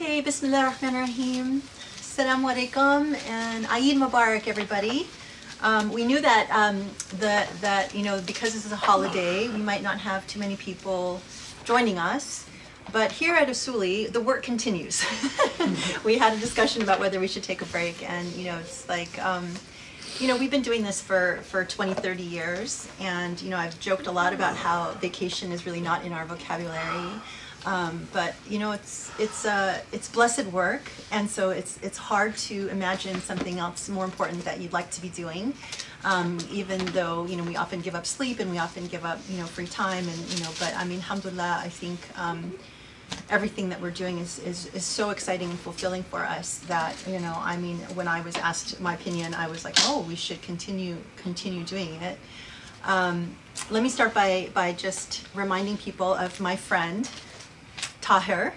Hey, Bismillah ar-Rahman ar-Rahim. Assalamu alaikum and Eid Mubarak, everybody. Um, we knew that um, the, that you know because this is a holiday, we might not have too many people joining us. But here at Usuli, the work continues. we had a discussion about whether we should take a break, and you know, it's like, um, you know, we've been doing this for, for 20, 30 years, and you know, I've joked a lot about how vacation is really not in our vocabulary. Um, but you know, it's it's uh, it's blessed work, and so it's it's hard to imagine something else more important that you'd like to be doing. Um, even though you know we often give up sleep and we often give up you know free time and you know, but I mean, alhamdulillah, I think um, everything that we're doing is, is is so exciting and fulfilling for us that you know, I mean, when I was asked my opinion, I was like, oh, we should continue continue doing it. Um, let me start by by just reminding people of my friend Tahir.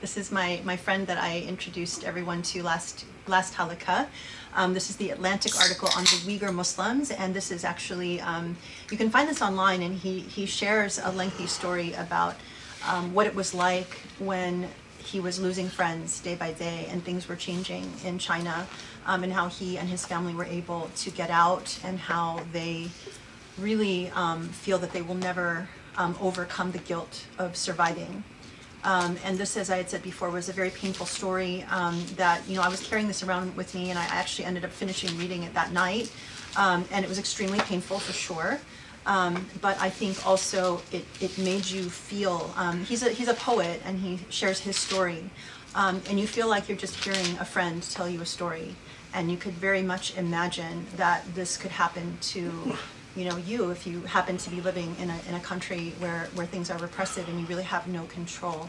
This is my, my friend that I introduced everyone to last, last halaqa. Um, this is the Atlantic article on the Uyghur Muslims, and this is actually, um, you can find this online, and he, he shares a lengthy story about um, what it was like when he was losing friends day by day and things were changing in China, um, and how he and his family were able to get out, and how they really um, feel that they will never um, overcome the guilt of surviving um, and this, as I had said before, was a very painful story um, that, you know, I was carrying this around with me and I actually ended up finishing reading it that night. Um, and it was extremely painful for sure. Um, but I think also it, it made you feel, um, he's, a, he's a poet and he shares his story. Um, and you feel like you're just hearing a friend tell you a story. And you could very much imagine that this could happen to you know, you, if you happen to be living in a, in a country where, where things are repressive and you really have no control.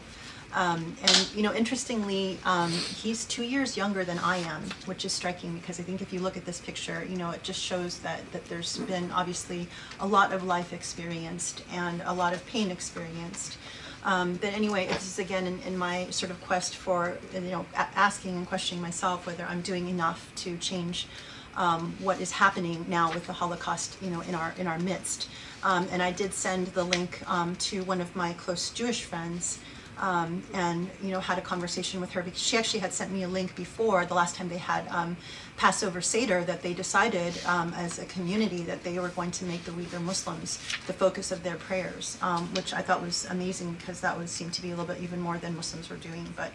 Um, and, you know, interestingly, um, he's two years younger than I am, which is striking because I think if you look at this picture, you know, it just shows that, that there's been obviously a lot of life experienced and a lot of pain experienced. Um, but anyway, this is again in, in, my sort of quest for, you know, asking and questioning myself whether I'm doing enough to change um, what is happening now with the Holocaust, you know, in our in our midst. Um, and I did send the link um, to one of my close Jewish friends, um, and you know, had a conversation with her because she actually had sent me a link before the last time they had um, Passover Seder that they decided um, as a community that they were going to make the Uyghur Muslims the focus of their prayers, which I thought was amazing because that would seem to be a little bit even more than Muslims were doing, but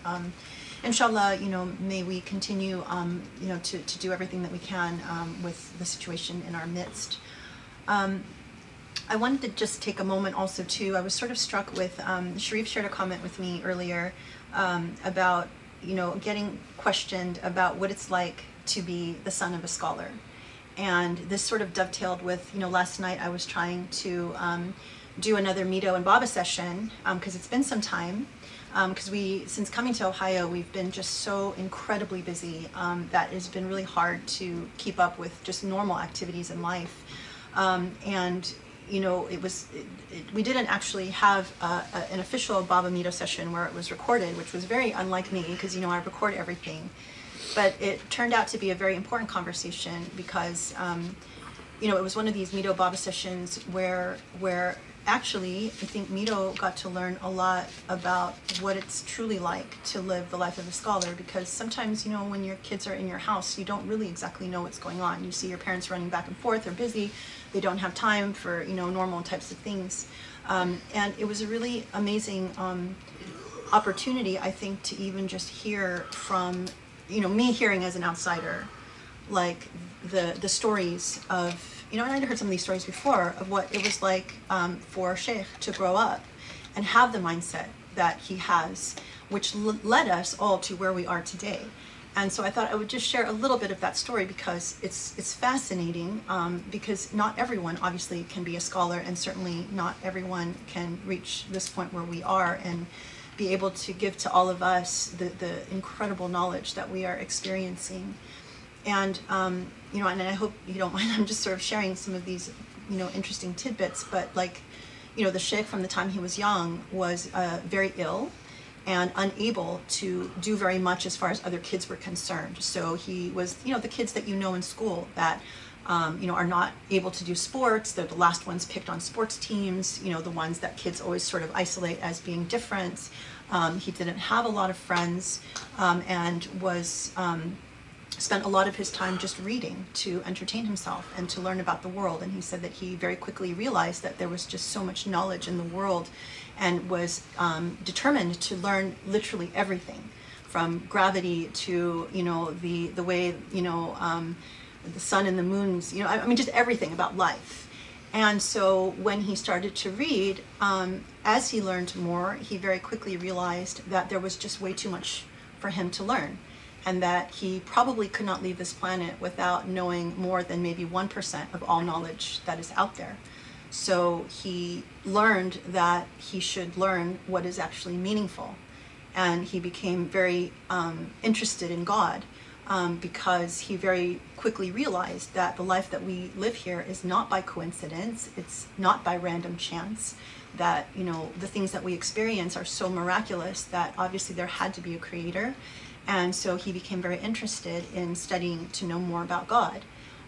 inshallah, you know, may we continue, um, you know, to, to do everything that we can um, with the situation in our midst. Um, I wanted to just take a moment also too, I was sort of struck with, um, Sharif shared a comment with me earlier um, about, you know, getting questioned about what it's like to be the son of a scholar. And this sort of dovetailed with, you know, last night I was trying to um, do another Mito and Baba session because it's been some time because um, we, since coming to Ohio, we've been just so incredibly busy um, that it's been really hard to keep up with just normal activities in life. Um, and you know, it was, it, it, we didn't actually have a, an official Baba Mito session where it was recorded, which was very unlike me because, you know, I record everything. But it turned out to be a very important conversation because, um, you know, it was one of these Mito Baba sessions where, where actually, I think Mito got to learn a lot about what it's truly like to live the life of a scholar because sometimes, you know, when your kids are in your house, you don't really exactly know what's going on. You see your parents running back and forth, they're busy, they don't have time for, you know, normal types of things. Um, and it was a really amazing um, opportunity, I think, to even just hear from, you know, me hearing as an outsider, like the, the stories of you know, and I'd heard some of these stories before of what it was like um, for Sheikh to grow up and have the mindset that he has, which led us all to where we are today. And so I thought I would just share a little bit of that story because it's it's fascinating um, because not everyone obviously can be a scholar and certainly not everyone can reach this point where we are and be able to give to all of us the, the incredible knowledge that we are experiencing. And um, you know, and I hope you don't mind, I'm just sort of sharing some of these, you know, interesting tidbits, but like, you know, the sheikh from the time he was young was uh, very ill and unable to do very much as far as other kids were concerned. So he was, you know, the kids that you know in school that, um, you know, are not able to do sports. They're the last ones picked on sports teams, you know, the ones that kids always sort of isolate as being different. Um, he didn't have a lot of friends um, and was um, spent a lot of his time just reading to entertain himself and to learn about the world. And he said that he very quickly realized that there was just so much knowledge in the world and was um, determined to learn literally everything from gravity to, you know, the, the way, you know, um, the sun and the moons, you know, I, I mean, just everything about life. And so when he started to read, um, as he learned more, he very quickly realized that there was just way too much for him to learn and that he probably could not leave this planet without knowing more than maybe 1% of all knowledge that is out there. So he learned that he should learn what is actually meaningful. And he became very um, interested in God um, because he very quickly realized that the life that we live here is not by coincidence, it's not by random chance, that, you know, the things that we experience are so miraculous that obviously there had to be a creator and so he became very interested in studying to know more about God.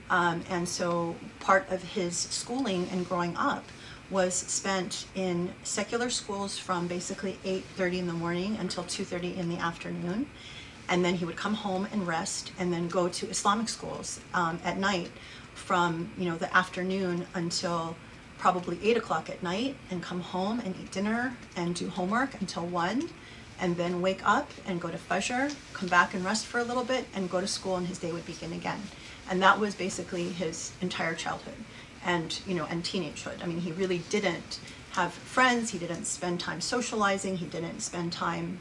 Um, and so part of his schooling and growing up was spent in secular schools from basically 8.30 in the morning until 2.30 in the afternoon. And then he would come home and rest and then go to Islamic schools um, at night from you know the afternoon until probably 8 o'clock at night and come home and eat dinner and do homework until 1 and then wake up and go to Fajr, come back and rest for a little bit, and go to school, and his day would begin again. And that was basically his entire childhood and you know and teenagehood. I mean, he really didn't have friends. He didn't spend time socializing. He didn't spend time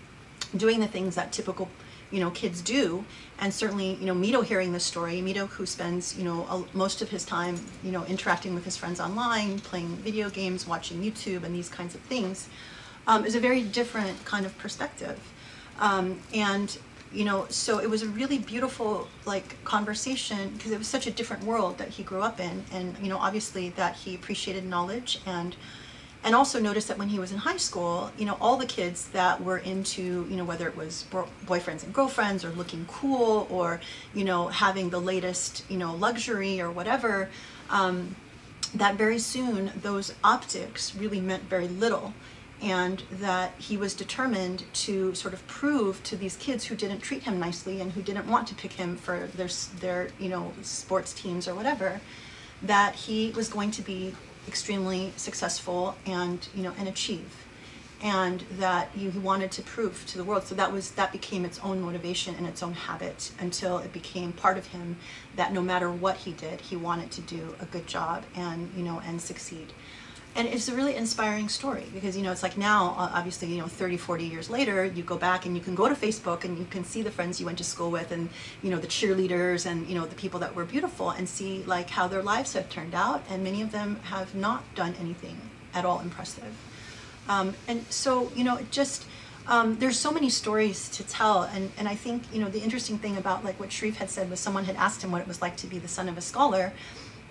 doing the things that typical you know kids do and certainly you know Mito hearing this story Mito who spends you know a, most of his time you know interacting with his friends online playing video games watching YouTube and these kinds of things um, is a very different kind of perspective. Um, and you know, so it was a really beautiful like conversation because it was such a different world that he grew up in, and you know, obviously that he appreciated knowledge and and also noticed that when he was in high school, you know, all the kids that were into, you know, whether it was boyfriends and girlfriends or looking cool or, you know, having the latest, you know, luxury or whatever, um, that very soon those optics really meant very little and that he was determined to sort of prove to these kids who didn't treat him nicely and who didn't want to pick him for their their you know sports teams or whatever that he was going to be extremely successful and you know and achieve. And that he wanted to prove to the world. So that was that became its own motivation and its own habit until it became part of him that no matter what he did he wanted to do a good job and you know and succeed and it's a really inspiring story because you know it's like now obviously you know 30 40 years later you go back and you can go to facebook and you can see the friends you went to school with and you know the cheerleaders and you know the people that were beautiful and see like how their lives have turned out. And many of them have not done anything at all impressive. Um, and so you know just um, there's so many stories to tell. And, and i think you know the interesting thing about like what sharif had said was someone had asked him what it was like to be the son of a scholar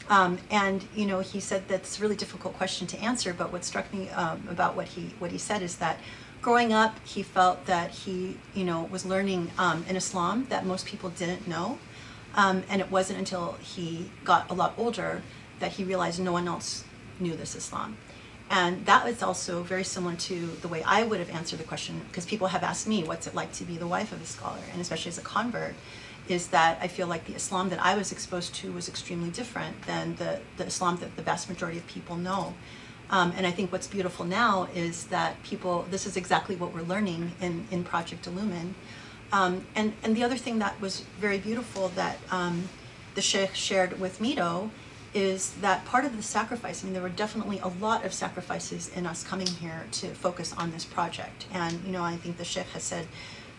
um, and you know, he said that's a really difficult question to answer. But what struck me um, about what he what he said is that growing up, he felt that he you know was learning um, in Islam that most people didn't know, um, and it wasn't until he got a lot older that he realized no one else knew this Islam. And that was also very similar to the way I would have answered the question, because people have asked me, what's it like to be the wife of a scholar, and especially as a convert is that I feel like the Islam that I was exposed to was extremely different than the, the Islam that the vast majority of people know. Um, and I think what's beautiful now is that people, this is exactly what we're learning in, in Project Illumine. Um, and, and the other thing that was very beautiful that um, the Sheikh shared with Mito is that part of the sacrifice, I mean, there were definitely a lot of sacrifices in us coming here to focus on this project. And, you know, I think the Sheikh has said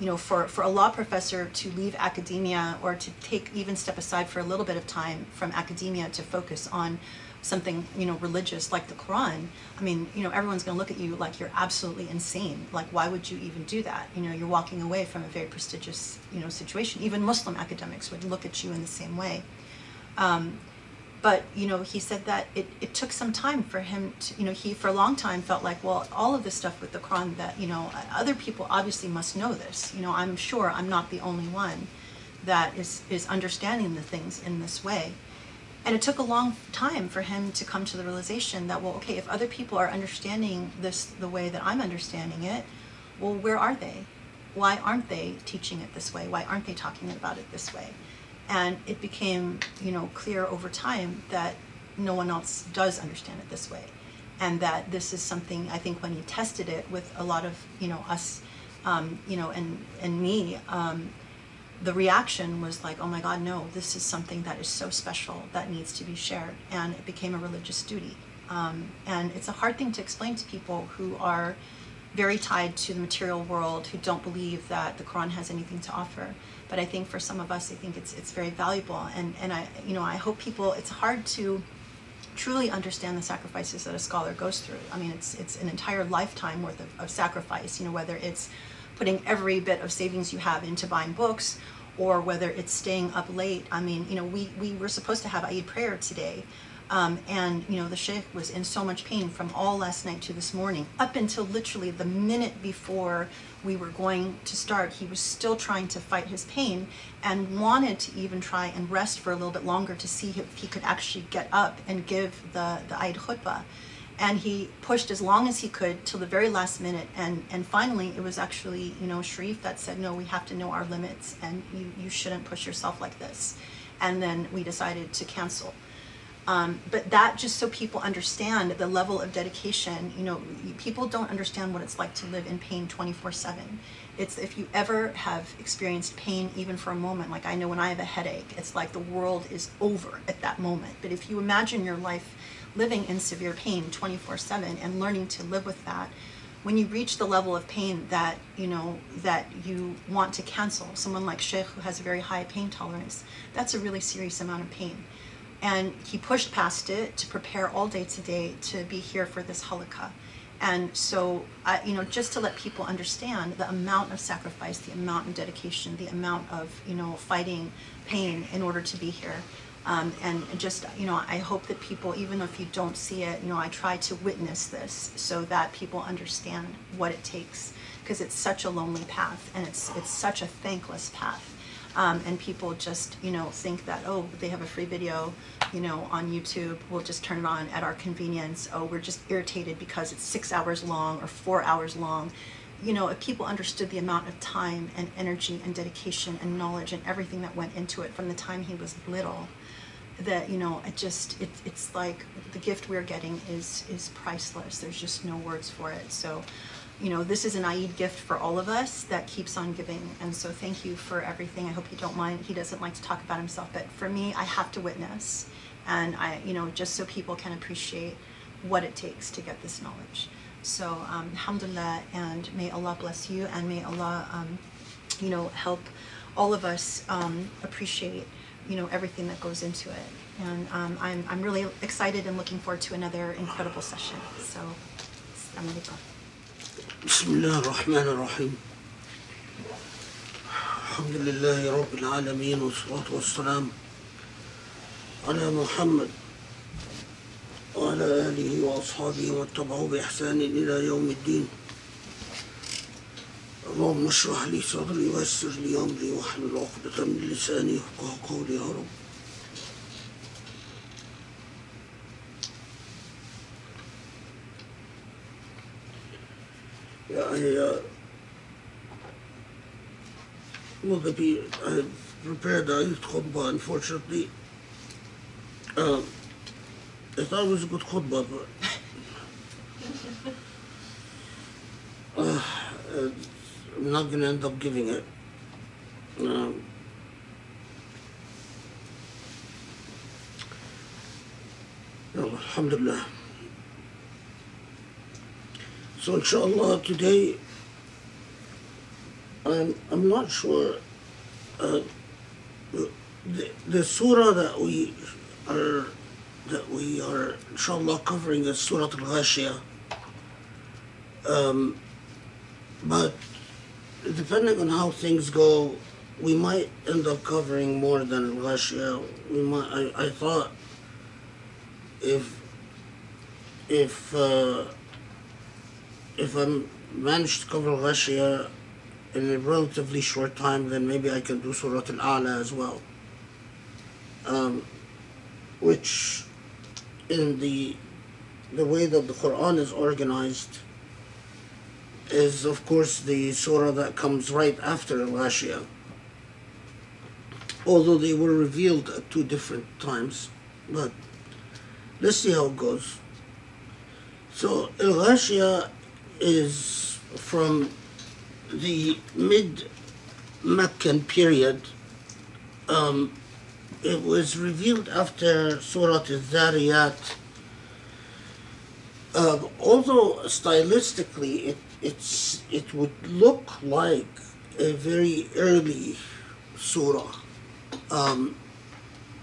you know, for, for a law professor to leave academia or to take even step aside for a little bit of time from academia to focus on something, you know, religious like the Quran, I mean, you know, everyone's going to look at you like you're absolutely insane. Like, why would you even do that? You know, you're walking away from a very prestigious, you know, situation. Even Muslim academics would look at you in the same way. Um, but you know he said that it, it took some time for him to you know he for a long time felt like well all of this stuff with the quran that you know other people obviously must know this you know i'm sure i'm not the only one that is is understanding the things in this way and it took a long time for him to come to the realization that well okay if other people are understanding this the way that i'm understanding it well, where are they? Why aren't they teaching it this way? Why aren't they talking about it this way? And it became, you know, clear over time that no one else does understand it this way. And that this is something I think when he tested it with a lot of, you know, us, um, you know, and, and me, um, the reaction was like, oh my God, no, this is something that is so special that needs to be shared. And it became a religious duty. Um, and it's a hard thing to explain to people who are very tied to the material world, who don't believe that the Quran has anything to offer. But I think for some of us, I think it's, it's very valuable. And, and I, you know, I hope people, it's hard to truly understand the sacrifices that a scholar goes through. I mean, it's, it's an entire lifetime worth of, of sacrifice, you know, whether it's putting every bit of savings you have into buying books or whether it's staying up late. I mean, you know, we, we were supposed to have Eid prayer today. Um, and, you know, the sheikh was in so much pain from all last night to this morning, up until literally the minute before we were going to start. He was still trying to fight his pain and wanted to even try and rest for a little bit longer to see if he could actually get up and give the, the Eid khutbah. And he pushed as long as he could till the very last minute. And and finally it was actually you know Sharif that said no we have to know our limits and you you shouldn't push yourself like this. And then we decided to cancel um, but that just so people understand the level of dedication you know people don't understand what it's like to live in pain 24 7 it's if you ever have experienced pain even for a moment like i know when i have a headache it's like the world is over at that moment. But if you imagine your life living in severe pain 24 7 and learning to live with that when you reach the level of pain that you know that you want to cancel someone like sheikh who has a very high pain tolerance that's a really serious amount of pain and he pushed past it to prepare all day today to be here for this halaqa. And so uh, you know just to let people understand the amount of sacrifice the amount of dedication the amount of you know fighting pain in order to be here. Um, and just, you know, I hope that people, even if you don't see it, you know, I try to witness this so that people understand what it takes. Because it's such a lonely path and it's, it's such a thankless path. Um, and people just, you know, think that, oh, they have a free video, you know, on YouTube, we'll just turn it on at our convenience. Oh, we're just irritated because it's six hours long or four hours long. You know, if people understood the amount of time and energy and dedication and knowledge and everything that went into it from the time he was little, that you know it just it, it's like the gift we're getting is is priceless. There's just no words for it. So you know this is an Eid gift for all of us that keeps on giving. And so thank you for everything. I hope you don't mind. He doesn't like to talk about himself but for me I have to witness and I you know just so people can appreciate what it takes to get this knowledge so um, alhamdulillah and may Allah bless you and may Allah um, you know help all of us um, appreciate you know everything that goes into it and um, I'm, I'm really excited and looking forward to another incredible session so Assalamualaikum. بسم الله الرحمن الرحيم الحمد لله رب العالمين والصلاة والسلام على محمد وعلى آله وأصحابه واتبعوا بإحسان إلى يوم الدين. اللهم اشرح لي صدري ويسر لي أمري واحلل عقدة من لساني يفقه قولي. يا رب. uh, well, the I prepared the Eid khutbah, unfortunately. Uh, thought it was a good khutbah, but uh, I'm not going to end up giving it. Um, Alhamdulillah. So inshallah today I'm I'm not sure uh, the, the surah that we are that we are inshallah covering is Surah Al-Ghashiyah. Um, but depending on how things go, we might end up covering more than Al-Ghashiyah. We might I, I thought if if uh, if I manage to cover Ghashiyah in a relatively short time, then maybe I can do Surah Al-A'la as well. Um, which, in the the way that the Quran is organized, is, of course, the surah that comes right after Al-Ghashiyah. Although they were revealed at two different times, but let's see how it goes. So Al-Ghashiyah is from the mid Meccan period. Um, it was revealed after Surah Al-Dhariyat. Um, although stylistically it, it's, it would look like a very early surah. Um,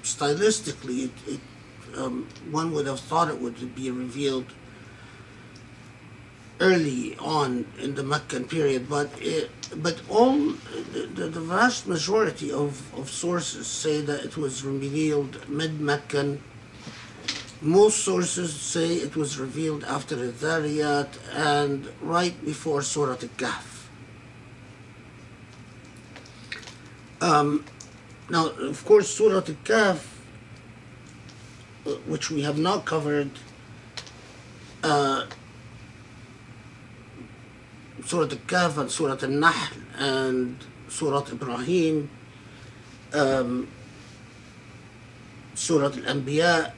stylistically, it, it, um, one would have thought it would be revealed early on in the Meccan period, but it, but all the, the, vast majority of, of sources say that it was revealed mid Meccan. Most sources say it was revealed after the and right before Surah Al-Kahf. Um, now, of course, Surah Al-Kahf, uh, which we have not covered, uh, Surah Al-Kahf and Surah Al-Nahl and Surah Ibrahim, um, Surah Al-Anbiya,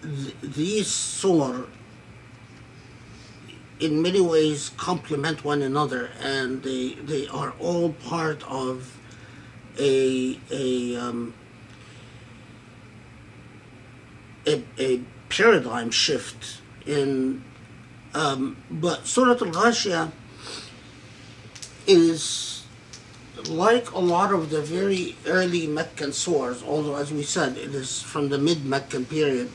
th- these surah in many ways complement one another and they, they are all part of a, a, um, a, a paradigm shift in um, but Surah Al-Ghashiyah is like a lot of the very early Meccan surahs, although as we said, it is from the mid-Meccan period.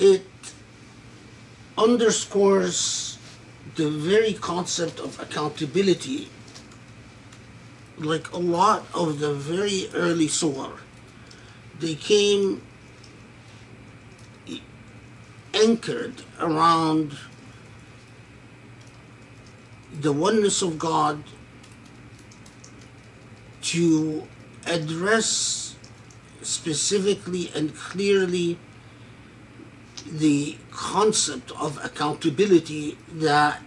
It underscores the very concept of accountability, like a lot of the very early surah. They came anchored around the oneness of God to address specifically and clearly the concept of accountability that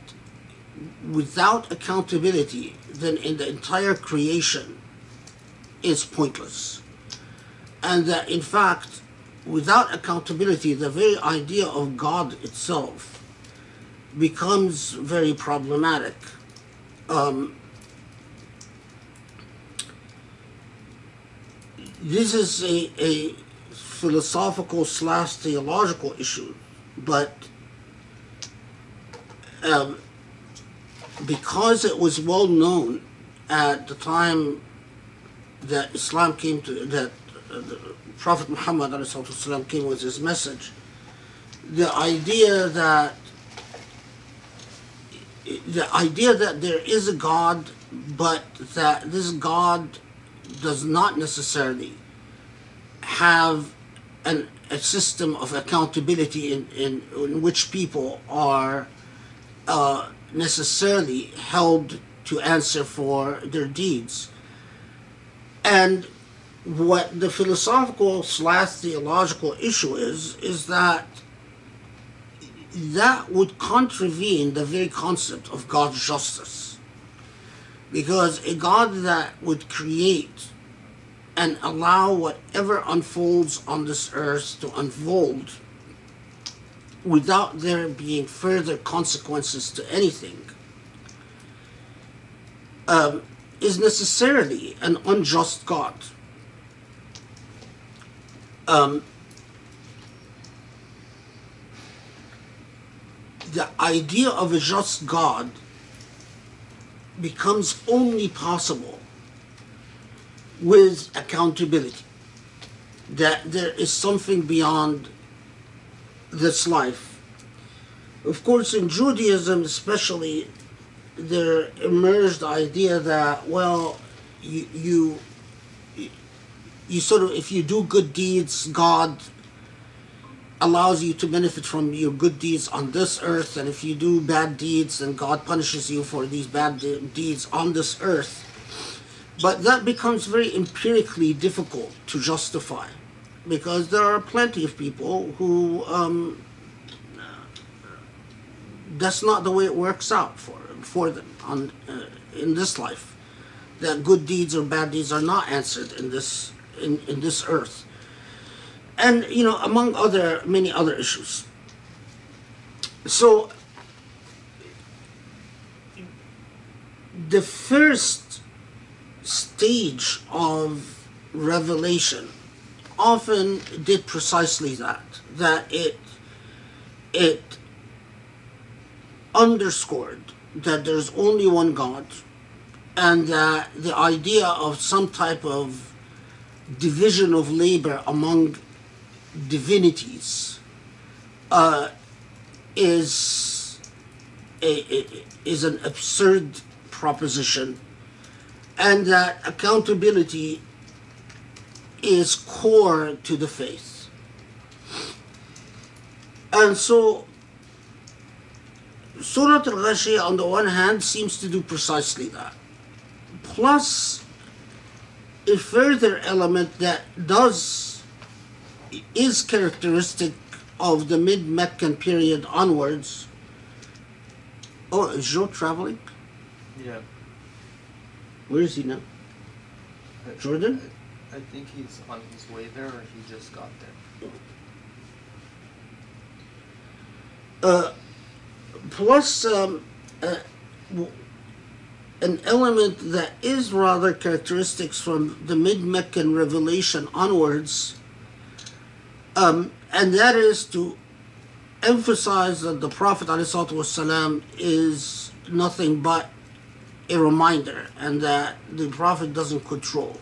without accountability then in the entire creation is pointless. And that in fact without accountability the very idea of god itself becomes very problematic. Um, this is a, a philosophical slash theological issue, but um, because it was well known at the time that Islam came to, that uh, Prophet Muhammad came with his message, the idea that the idea that there is a God, but that this God does not necessarily have an, a system of accountability in, in, in which people are uh, necessarily held to answer for their deeds. And what the philosophical slash theological issue is, is that that would contravene the very concept of God's justice. Because a God that would create and allow whatever unfolds on this earth to unfold without there being further consequences to anything um, is necessarily an unjust God. Um, the idea of a just God becomes only possible with accountability. That there is something beyond this life. Of course, in Judaism, especially, there emerged the idea that, well, you, you, you sort of, if you do good deeds, God allows you to benefit from your good deeds on this earth, and if you do bad deeds, then God punishes you for these bad de- deeds on this earth. But that becomes very empirically difficult to justify because there are plenty of people who um, that's not the way it works out for for them on uh, in this life. That good deeds or bad deeds are not answered in this in, in this earth, and you know among other many other issues. So the first stage of revelation often did precisely that that it it underscored that there's only one god and that the idea of some type of division of labor among divinities uh, is a, is an absurd proposition and that accountability is core to the faith. And so, Surah Al Ghashiyah, on the one hand, seems to do precisely that. Plus, a further element that does, is characteristic of the mid Meccan period onwards. Oh, is Joe traveling? Yeah. Where is he now? Jordan? I, I think he's on his way there or he just got there. uh, plus um, uh, an element that is rather characteristics from the mid Meccan revelation onwards, um, and that is to emphasize that the Prophet ﷺ is nothing but a reminder, and that the Prophet doesn't control.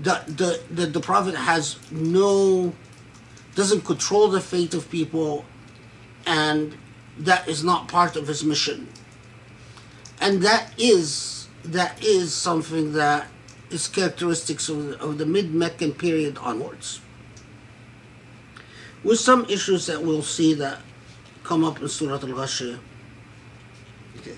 That the, the, the Prophet has no doesn't control the fate of people and that is not part of his mission and that is that is something that is characteristics of of the mid-meccan period onwards with some issues that we'll see that come up in surah al-ghashiyah okay.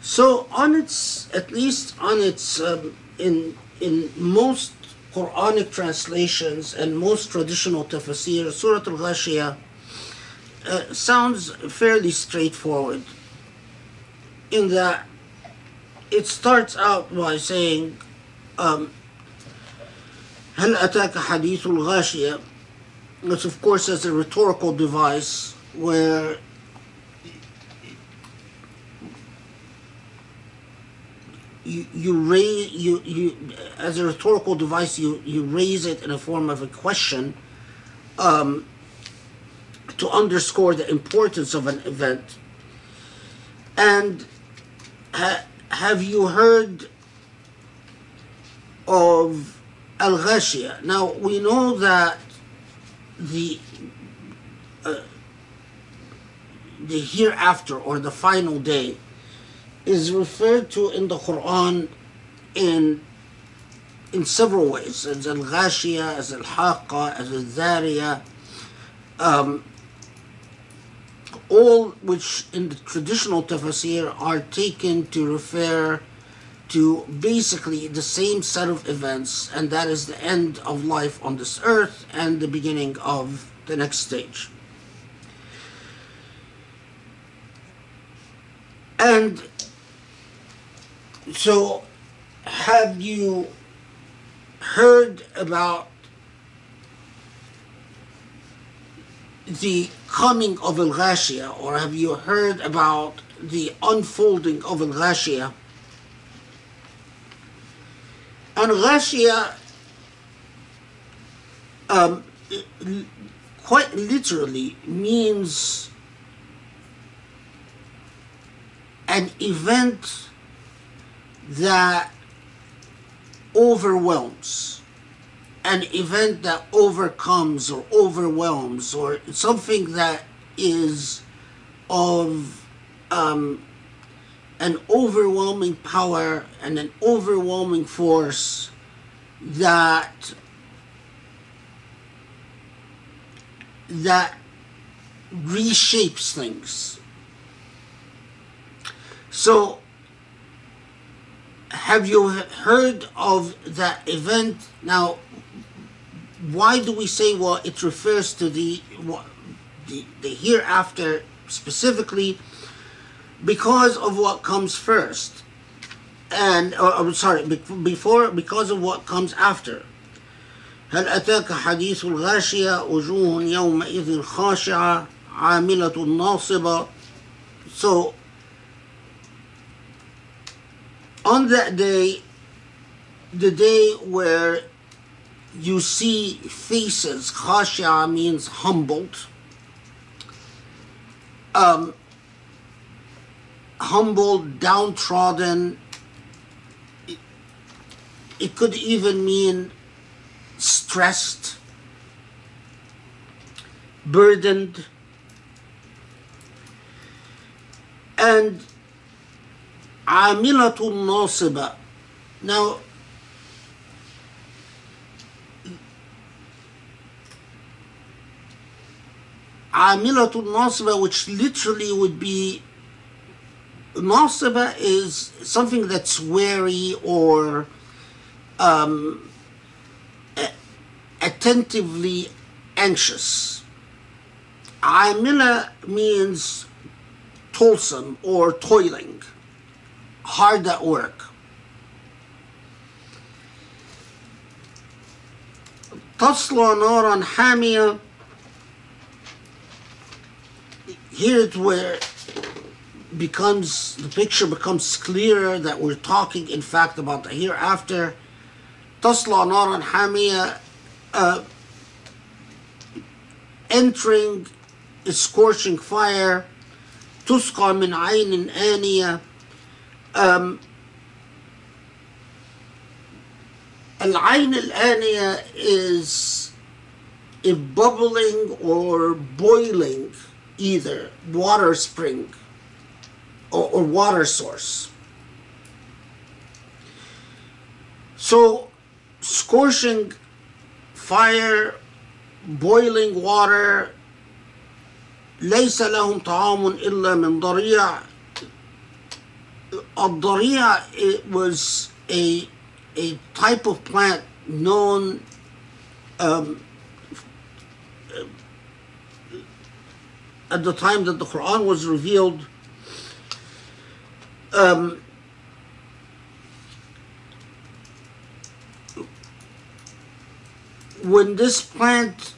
So on its at least on its um, in in most Quranic translations and most traditional tafsir, Surah Al-Ghashiyah uh, sounds fairly straightforward. In that it starts out by saying um, هل أتاك حديث الغاشية which of course is a rhetorical device where you you raise you you as a rhetorical device you you raise it in a form of a question um, to underscore the importance of an event and ha- have you heard of al ghashiyah now we know that the uh, the hereafter or the final day is referred to in the Quran in in several ways, as al ghashiyah, as al haqqa, as al dhariyah, um, all which in the traditional tafsir are taken to refer to basically the same set of events, and that is the end of life on this earth and the beginning of the next stage. And so, have you heard about the coming of Al Ghashiyah, or have you heard about the unfolding of Al Ghashiyah? Al Ghashiyah, um, quite literally means an event that overwhelms an event that overcomes or overwhelms or something that is of um, an overwhelming power and an overwhelming force that that reshapes things. So have you heard of that event? Now why do we say well it refers to the the, the hereafter specifically because of what comes first and or, I'm sorry be- before because of what comes after هل أتاك حديث الغاشية وجوه يومئذ خاشعة عاملة ناصبة so on that day the day where you see faces khashia means humbled um, humbled downtrodden. It, it could even mean stressed burdened. And amilatun nasiba. Now Amilatun Nasiba, which literally would be Nasiba is something that's wary or um, a- attentively anxious. Amila means toilsome or toiling, hard at work. تصلى نارا حامية here's where becomes the picture becomes clearer that we're talking in fact about the hereafter تصلى نارا حامية uh, entering a scorching fire تسقى من عين آنية um, العين الآنية is a bubbling or boiling either water spring or, or water source. So, scorching fire, boiling water, ليس لهم طعام إلا من ضريع. الضريع it was a a type of plant known um, at the time that the Quran was revealed, um, when this plant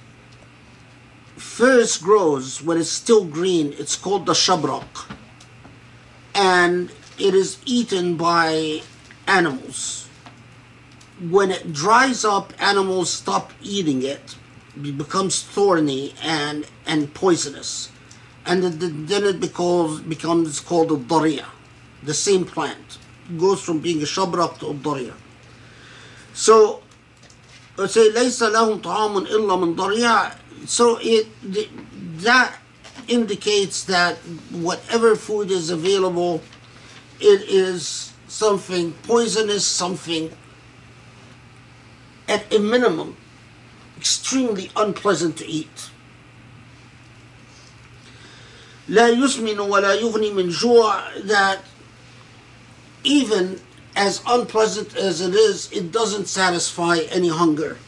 first grows, when it's still green, it's called the shabrak. And it is eaten by animals. When it dries up, animals stop eating it. It becomes thorny and, and poisonous and then then it becomes becomes called a daria, the same plant. It goes from being a shabrak to a daria. So, let's say ليس لهم طعام إلا من ضريع. So it th- that indicates that whatever food is available, it is something poisonous, something at a minimum extremely unpleasant to eat. لا يسمن ولا يغني من جوع that even as unpleasant as it is, it doesn't satisfy any hunger.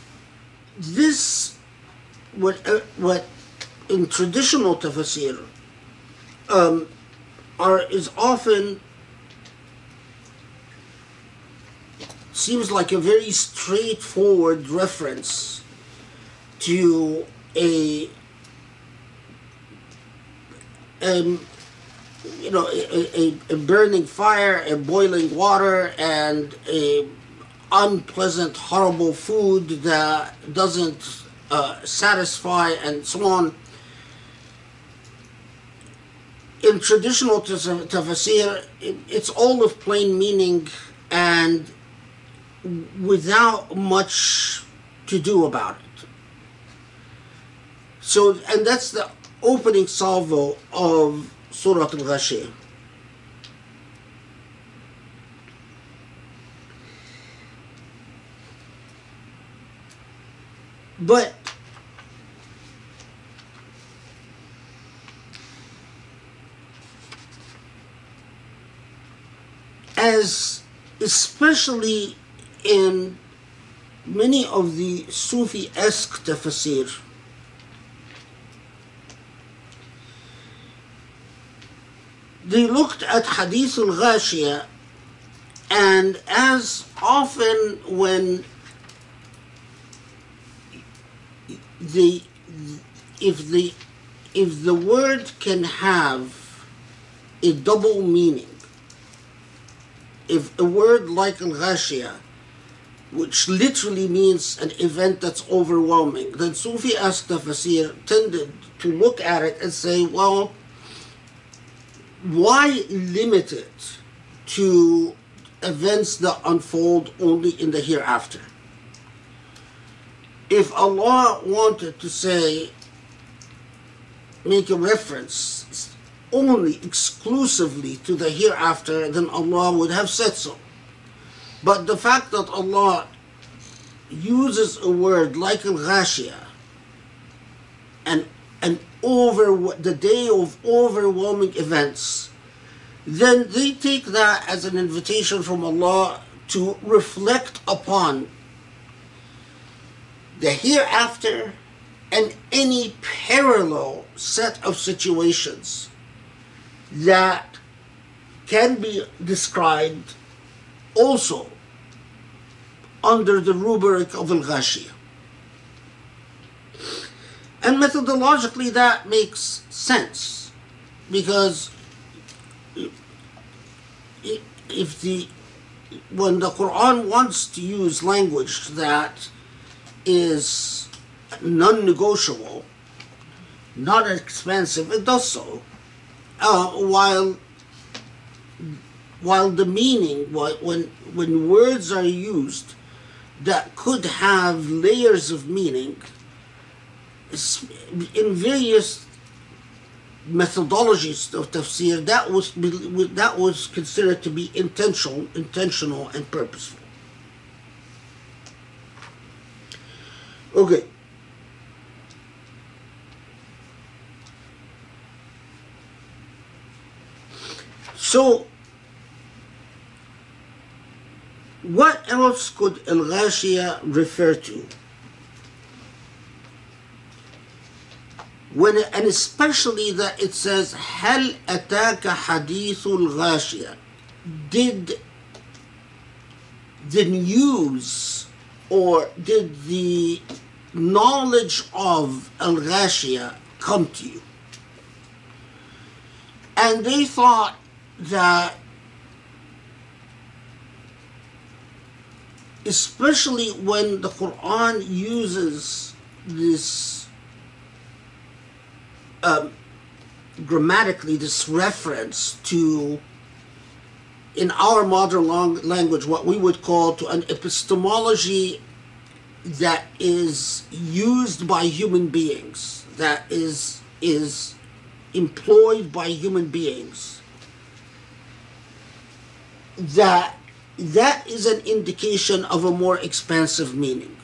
This, what, uh, what in traditional tafsir, um, are is often seems like a very straightforward reference to a um, you know, a, a, burning fire, a boiling water, and a unpleasant, horrible food that doesn't uh, satisfy, and so on. In traditional tafsir, it's all of plain meaning and without much to do about it. So, and that's the opening salvo of Al Ghashiyah. But as especially in many of the Sufi esque tafsir, they looked at Hadith al Ghashiyah, and as often when the if the if the word can have a double meaning, if a word like al Ghashiyah, which literally means an event that's overwhelming, then Sufi as tended to look at it and say, well, why limit it to events that unfold only in the hereafter? If Allah wanted to say, make a reference only exclusively to the hereafter, then Allah would have said so. But the fact that Allah uses a word like al ghashiyah and and over the day of overwhelming events, then they take that as an invitation from Allah to reflect upon the hereafter and any parallel set of situations that can be described also under the rubric of al ghashiyah and methodologically, that makes sense because if the when the Quran wants to use language that is non-negotiable, not expensive, it does so. Uh, while while the meaning when when words are used that could have layers of meaning in various methodologies of tafsir, that was that was considered to be intentional, intentional and purposeful. Okay. So, what else could al-ghashiyah refer to? when and especially that it says هل أتاك حديث الغاشية did the news or did the knowledge of al ghashiyah come to you and they thought that especially when the Quran uses this um, grammatically this reference to in our modern long language what we would call to an epistemology that is used by human beings that is is employed by human beings that that is an indication of a more expansive meaning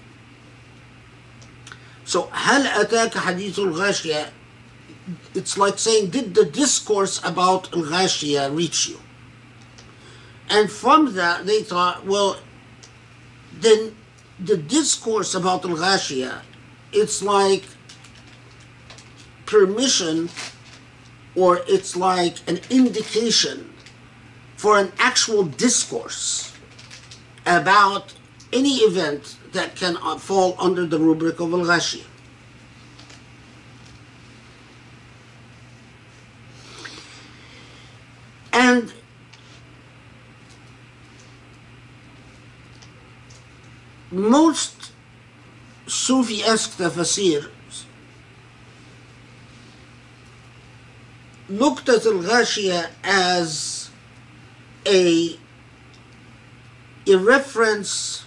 so هل أتاك حديث الغاشية it's like saying, did the discourse about Al Ghashiyah reach you? And from that, they thought, well, then the discourse about Al Ghashiyah, it's like permission or it's like an indication for an actual discourse about any event that can fall under the rubric of Al And most Sufi-esque tafsir looked at al-Ghashiyah as a, a reference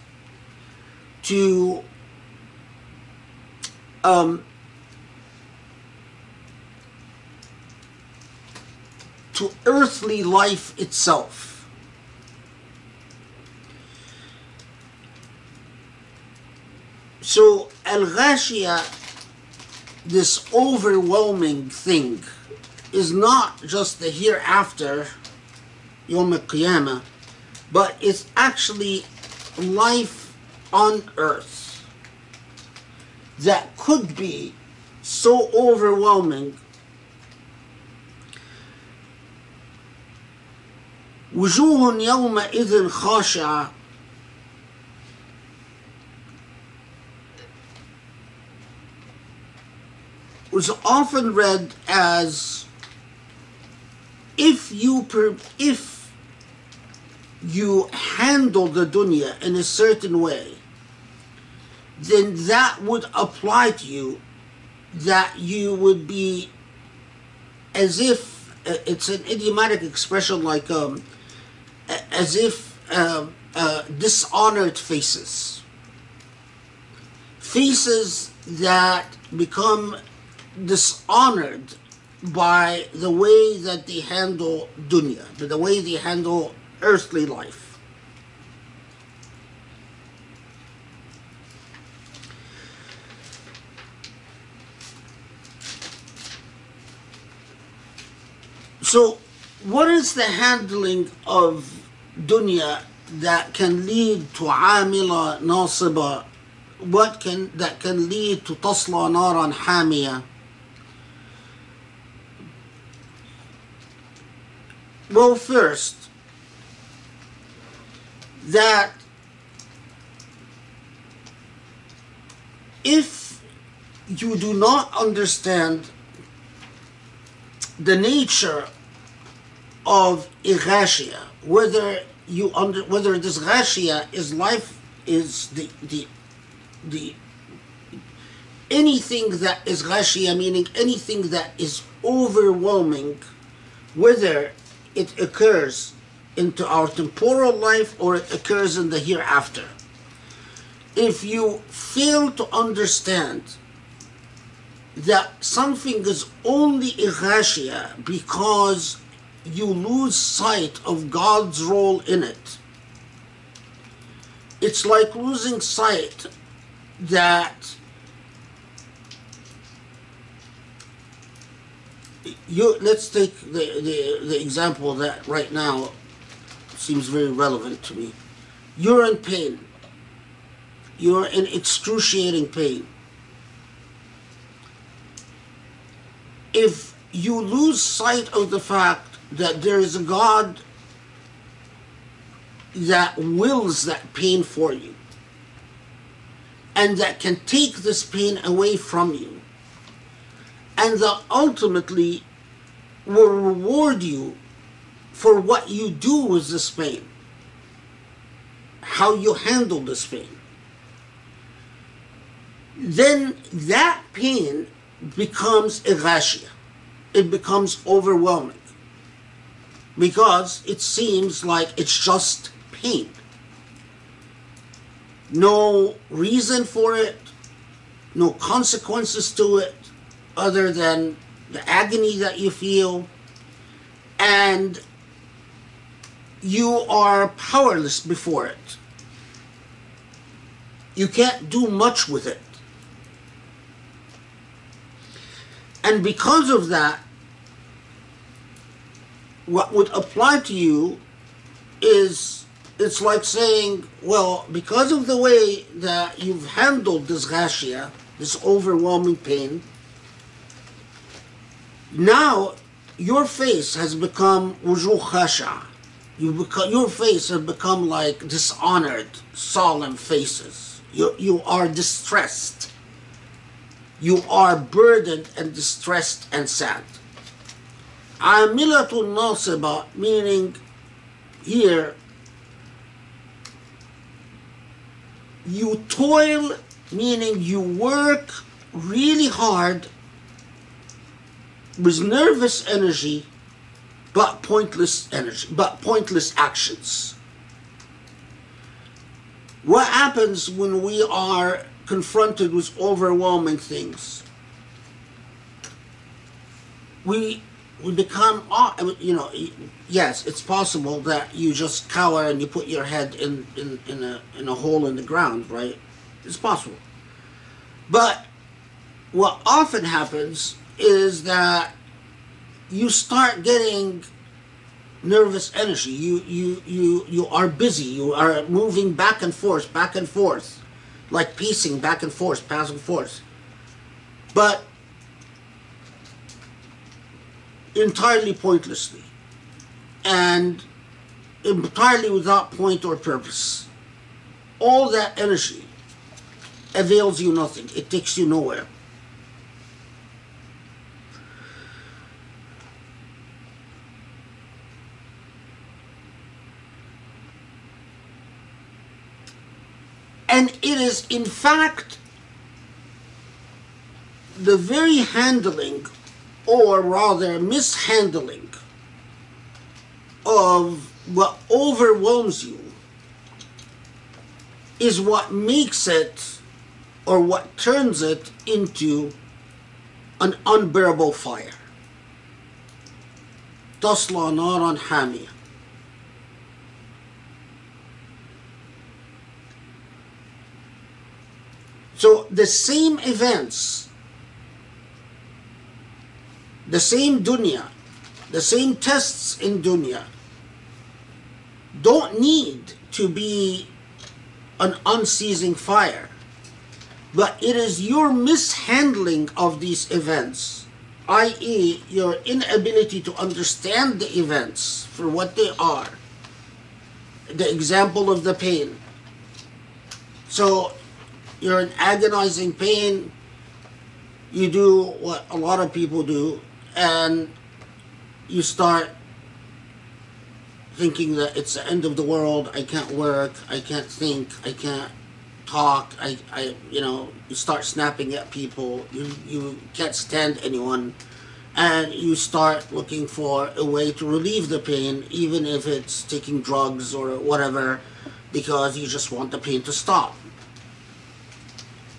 to um, to earthly life itself. So, Al Ghashiyah, this overwhelming thing, is not just the hereafter, Yom Qiyamah, but it's actually life on earth that could be so overwhelming وجوه يومئذ خاشعة was often read as if you per, if you handle the dunya in a certain way then that would apply to you that you would be as if uh, it's an idiomatic expression like um, a- as if um, uh, dishonored faces faces that become dishonored by the way that they handle dunya, by the way they handle earthly life. So, what is the handling of dunya that can lead to amila nasiba? What can that can lead to tasla naran hamiyah? Well, first, that if you do not understand the nature of irashia, whether you under whether this ghashia is life is the the the anything that is ghashia meaning anything that is overwhelming whether it occurs into our temporal life or it occurs in the hereafter. If you fail to understand that something is only irratia because you lose sight of God's role in it, it's like losing sight that you let's take the, the, the example that right now seems very relevant to me. You're in pain. You're in excruciating pain. If you lose sight of the fact that there is a God that wills that pain for you and that can take this pain away from you and that ultimately will reward you for what you do with this pain, how you handle this pain. Then that pain becomes irrational. It becomes overwhelming because it seems like it's just pain. No reason for it, no consequences to it, other than the agony that you feel, and you are powerless before it. You can't do much with it. And because of that, what would apply to you is it's like saying, well, because of the way that you've handled this ghashia, this overwhelming pain, now your face has become wujuh khasha. You become, your face has become like dishonored, solemn faces. You, you are distressed. You are burdened and distressed and sad. Amilatul nasiba, meaning here, you toil, meaning you work really hard with nervous energy, but pointless energy, but pointless actions. What happens when we are confronted with overwhelming things? We we become, you know, yes, it's possible that you just cower and you put your head in, in, in, a, in a hole in the ground, right? It's possible. But what often happens is that you start getting nervous energy. You, you, you, you are busy. You are moving back and forth, back and forth, like pacing back and forth, back and forth. But entirely pointlessly. And entirely without point or purpose. All that energy avails you nothing, it takes you nowhere. And it is, in fact, the very handling, or rather mishandling, of what overwhelms you is what makes it or what turns it into an unbearable fire. تصلى نارا حامية So the same events, the same dunya, the same tests in dunya don't need to be an unceasing fire. But it is your mishandling of these events, i.e., your inability to understand the events for what they are, the example of the pain. So, you're in agonizing pain, you do what a lot of people do, and you start thinking that it's the end of the world. I can't work. I can't think. I can't talk. I, I, you know, you start snapping at people. You, you can't stand anyone, and you start looking for a way to relieve the pain, even if it's taking drugs or whatever, because you just want the pain to stop.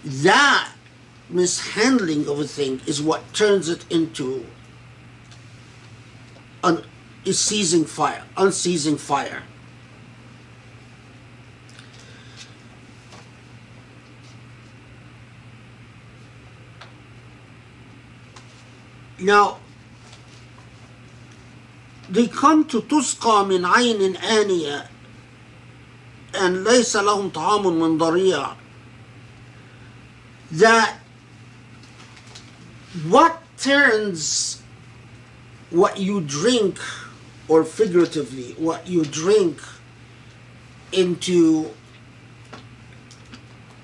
That mishandling of a thing is what turns it into an is seizing fire, unceasing fire. Now, they come to تسقى من عين آنية and ليس لهم طعام من ضريع that what turns what you drink or figuratively what you drink into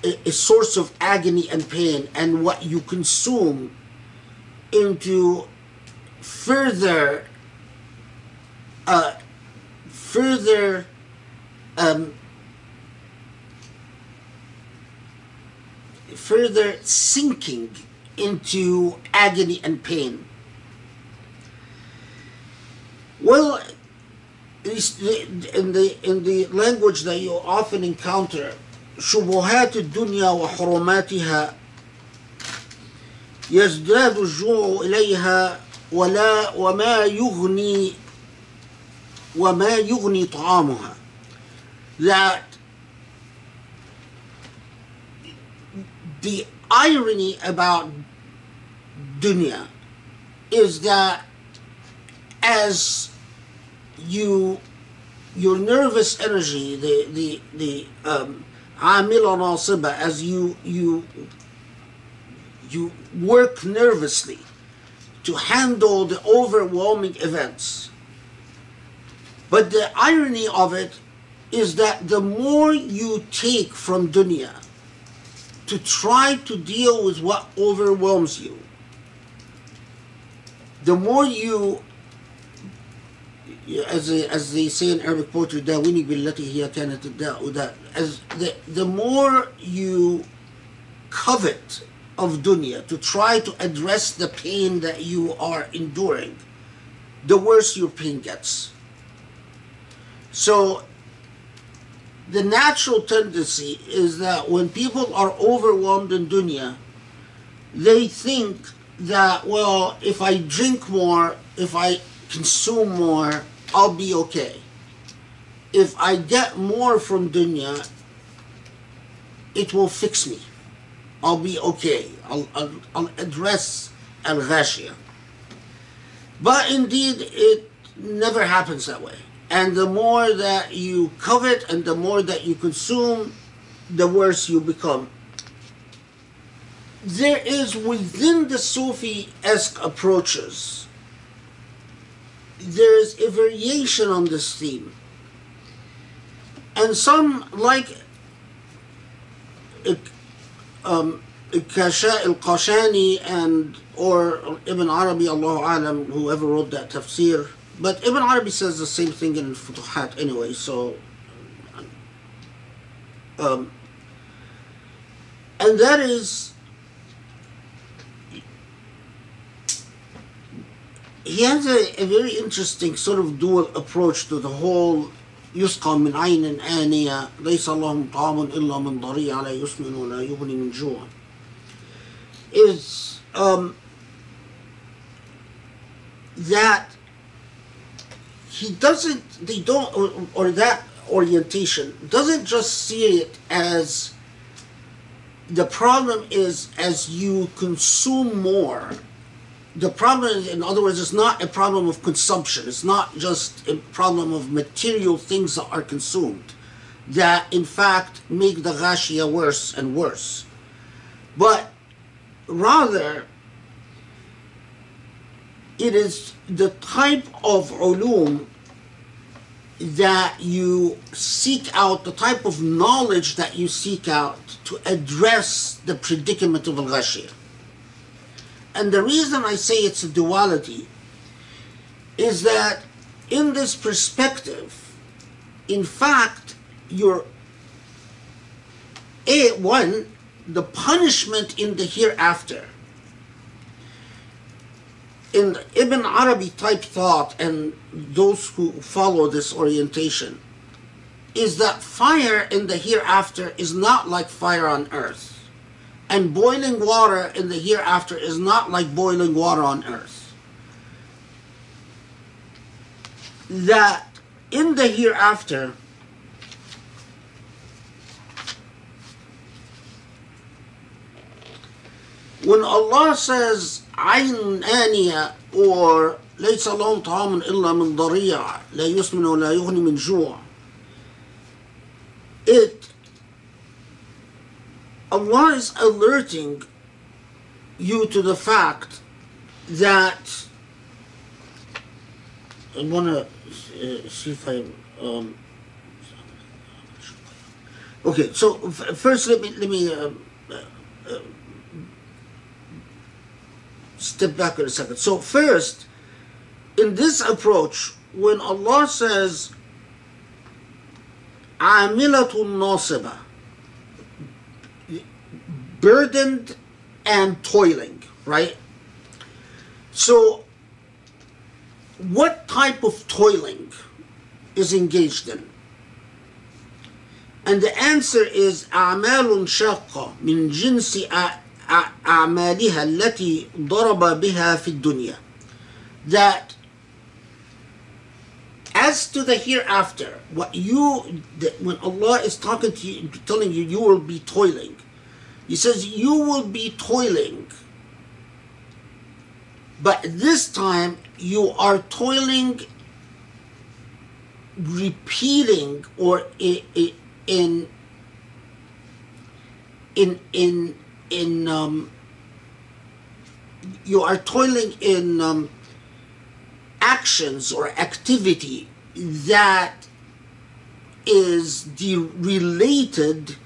a, a, source of agony and pain and what you consume into further uh, further um, further sinking into agony and pain well, in the in the language that you often encounter, شبهات الدنيا وحرماتها يزداد الجوع إليها ولا وما يغني وما يغني طعامها that the irony about dunya is that as you your nervous energy, the the the um, amil on al simba, as you you you work nervously to handle the overwhelming events. But the irony of it is that the more you take from dunya to try to deal with what overwhelms you, the more you as they, as they say in Arabic poetry, داوني بالتي هي كانت الداء that as the, the more you covet of dunya to try to address the pain that you are enduring, the worse your pain gets. So the natural tendency is that when people are overwhelmed in dunya, they think that well, if I drink more, if I consume more, I'll be okay. If I get more from dunya, it will fix me. I'll be okay. I'll, I'll, I'll address al ghashia. But indeed, it never happens that way. And the more that you covet and the more that you consume, the worse you become. There is within the Sufi esque approaches there is a variation on this theme. and some like Ik- um, al-Qashani and or Ibn Arabi, Allahu Alam, whoever wrote that tafsir. But Ibn Arabi says the same thing in Futuhat anyway, so. Um, and that is. He has a, a very interesting sort of dual approach to the whole يسقى من عين آنية ليس لهم طعام إلا من ضريع لا يسمن ولا يغني من جوع is um, that he doesn't they don't or, or that orientation doesn't just see it as the problem is as you consume more the problem is, in other words, it's not a problem of consumption. It's not just a problem of material things that are consumed that, in fact, make the ghashia worse and worse. But rather, it is the type of ulum that you seek out, the type of knowledge that you seek out to address the predicament of al-ghashiyah. And the reason I say it's a duality is that in this perspective, in fact, you're a one the punishment in the hereafter. In Ibn Arabi type thought and those who follow this orientation, is that fire in the hereafter is not like fire on earth. And boiling water in the hereafter is not like boiling water on earth. That in the hereafter, when Allah says عين آنية or ليس لهم طعام إلا من ضريع لا يسمن ولا يغني من جوع it Allah is alerting you to the fact that I want to uh, see if I um, okay. So first, let me let me uh, uh, uh step back in a second. So first, in this approach, when Allah says "Amilatun Nasibah," burdened and toiling, right? So, what type of toiling is engaged in? And the answer is أعمال شاقة من جنس أ- أ- أعمالها التي ضرب بها في الدنيا. That as to the hereafter, what you, that when Allah is talking to you, telling you, you will be toiling. He says, You will be toiling. But this time, you are toiling, repeating, or in, in, in, in, um, you are toiling in um, actions or activity that is de- related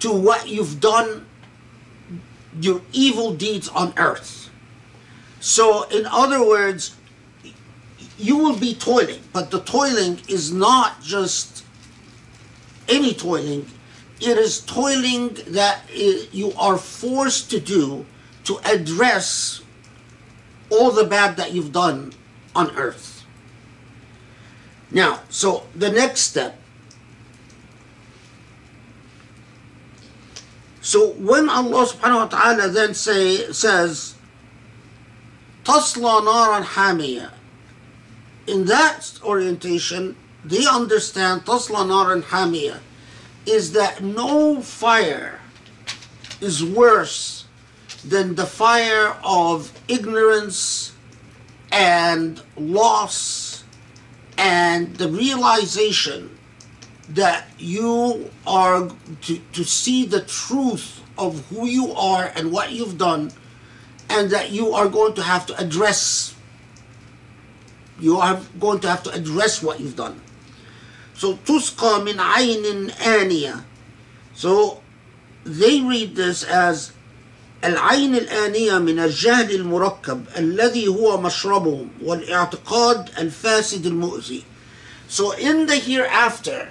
to what you've done, your evil deeds on earth. So, in other words, you will be toiling, but the toiling is not just any toiling, it is toiling that you are forced to do to address all the bad that you've done on earth. Now, so the next step So when Allah subhanahu wa ta'ala then say says Tasla naran hamiya in that orientation they understand Tasla naran hamiya is that no fire is worse than the fire of ignorance and loss and the realization that you are to, to see the truth of who you are and what you've done and that you are going to have to address you are going to have to address what you've done So تسقى من عين آنية. So they read this as العين الآنية من الجهل المركب الذي هو مشربهم والاعتقاد الفاسد المؤذي. So in the hereafter,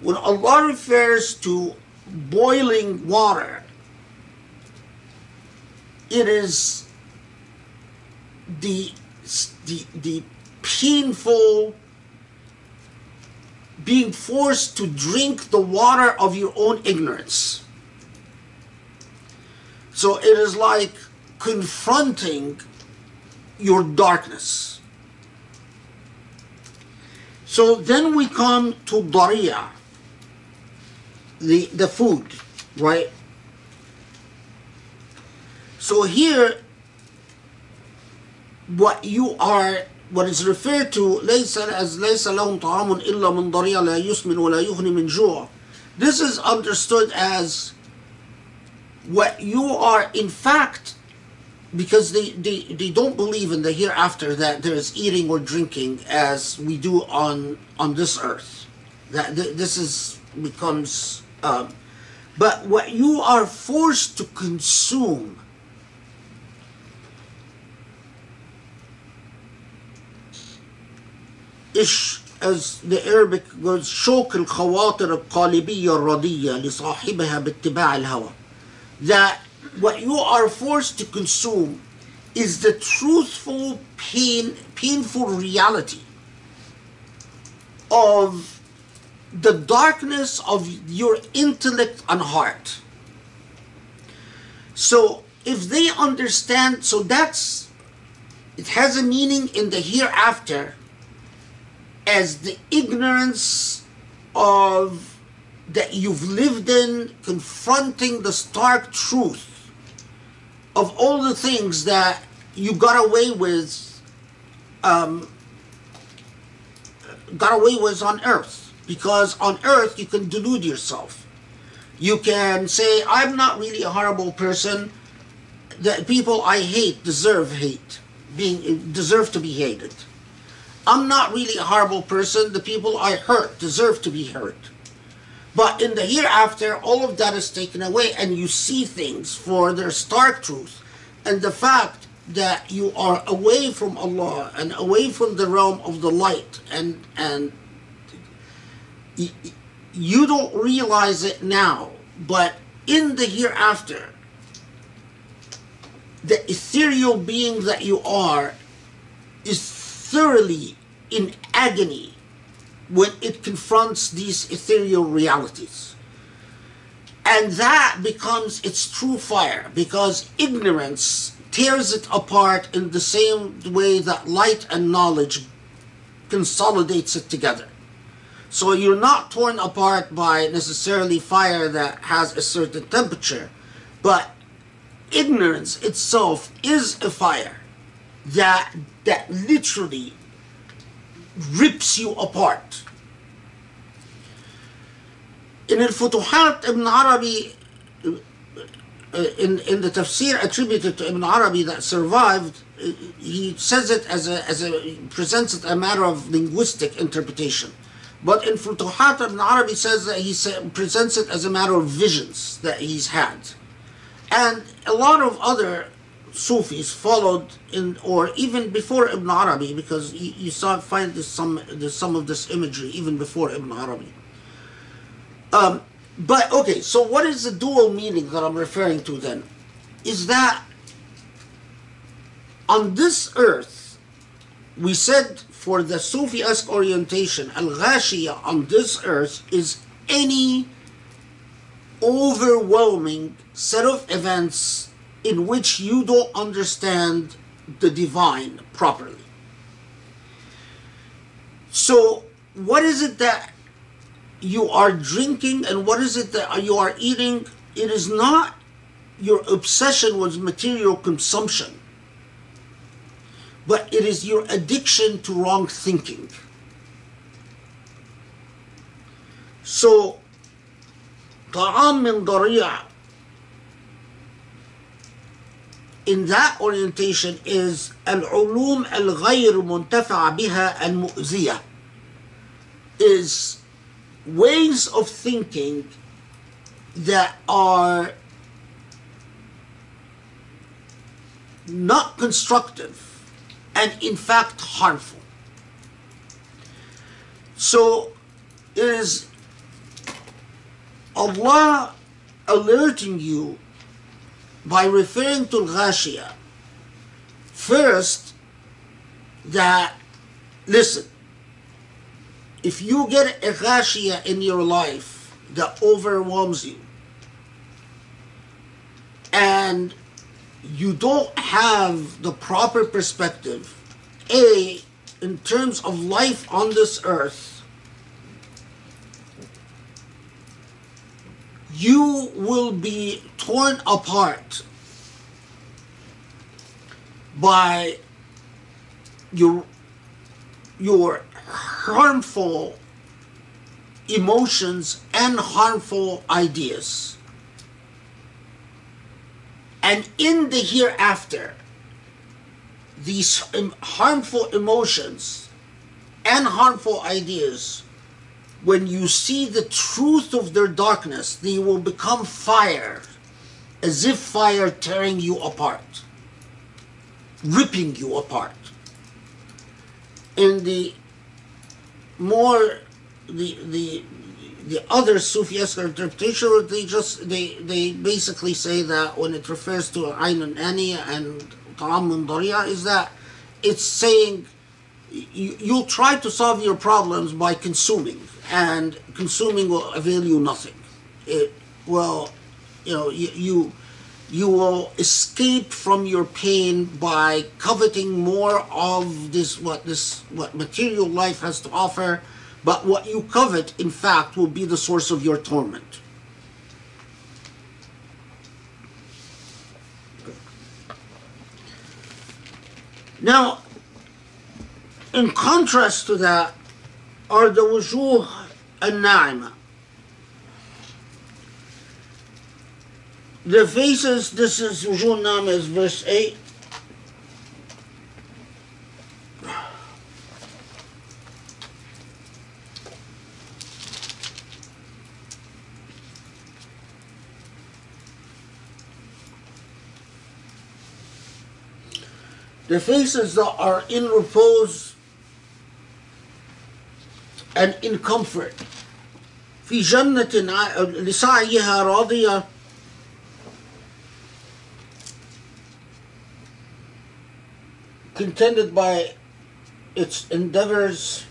when Allah refers to boiling water, it is the, the, the painful being forced to drink the water of your own ignorance. So it is like confronting your darkness. So then we come to Daria, the, the food, right? So here, what you are, what is referred to ليس as ليس لهم طعام إلا من ضريع لا يسمن ولا يغني من جوع. This is understood as what you are in fact because they, they, they don't believe in the hereafter that there is eating or drinking as we do on on this earth that th- this is becomes um, but what you are forced to consume إيش as the Arabic goes شوك الخواطر القالبية الردية لصاحبها باتباع الهوى that what you are forced to consume is the truthful pain painful reality of the darkness of your intellect and heart. So if they understand so that's it has a meaning in the hereafter as the ignorance of that you've lived in confronting the stark truth of all the things that you got away with um, got away with on earth because on earth you can delude yourself. You can say i'm not really a horrible person. The people i hate deserve hate being deserve to be hated. I'm not really a horrible person. The people i hurt deserve to be hurt. But in the hereafter, all of that is taken away, and you see things for their stark truth. And the fact that you are away from Allah and away from the realm of the light, and and you don't realize it now, but in the hereafter, the ethereal being that you are is thoroughly in agony when it confronts these ethereal realities. And that becomes its true fire because ignorance tears it apart in the same way that light and knowledge consolidates it together. So you're not torn apart by necessarily fire that has a certain temperature, but ignorance itself is a fire that that literally rips you apart. In al-Futuhat, Ibn Arabi, uh, in, in the tafsir attributed to Ibn Arabi that survived, uh, he says it as a, as a, presents it a matter of linguistic interpretation. But in Futuhat, Ibn Arabi says that he presents it as a matter of visions that he's had. And a lot of other Sufis followed in, or even before Ibn Arabi, because you, you saw find this, some there's some of this imagery even before Ibn Arabi. Um, but okay, so what is the dual meaning that I'm referring to then? Is that on this earth, we said for the Sufi-esque orientation, al-ghashiyah on this earth is any overwhelming set of events in which you don't understand the divine properly. So, what is it that you are drinking and what is it that you are eating? It is not your obsession with material consumption, but it is your addiction to wrong thinking. So, طعام من ضريع in that orientation is العلوم الغير منتفع بها المؤذية is ways of thinking that are not constructive and in fact harmful. So is Allah alerting you by referring to Ghashiyah first that listen if you get a Ghashiyah in your life that overwhelms you and you don't have the proper perspective a in terms of life on this earth you will be torn apart by your your harmful emotions and harmful ideas and in the hereafter these harmful emotions and harmful ideas when you see the truth of their darkness they will become fire as if fire tearing you apart ripping you apart. In the more the the the other Sufi Sufistic interpretation, they just they they basically say that when it refers to Ain Ani and Ta'am Daria, is that it's saying you, you'll try to solve your problems by consuming, and consuming will avail you nothing. It will, you know, you, you you will escape from your pain by coveting more of this what this what material life has to offer but what you covet in fact will be the source of your torment now in contrast to that are the wujuh al-na'ima the faces, this is Wujuh Nam is verse 8. The faces that are in repose and in comfort. في جنة ع- لسعيها راضية contended by its endeavors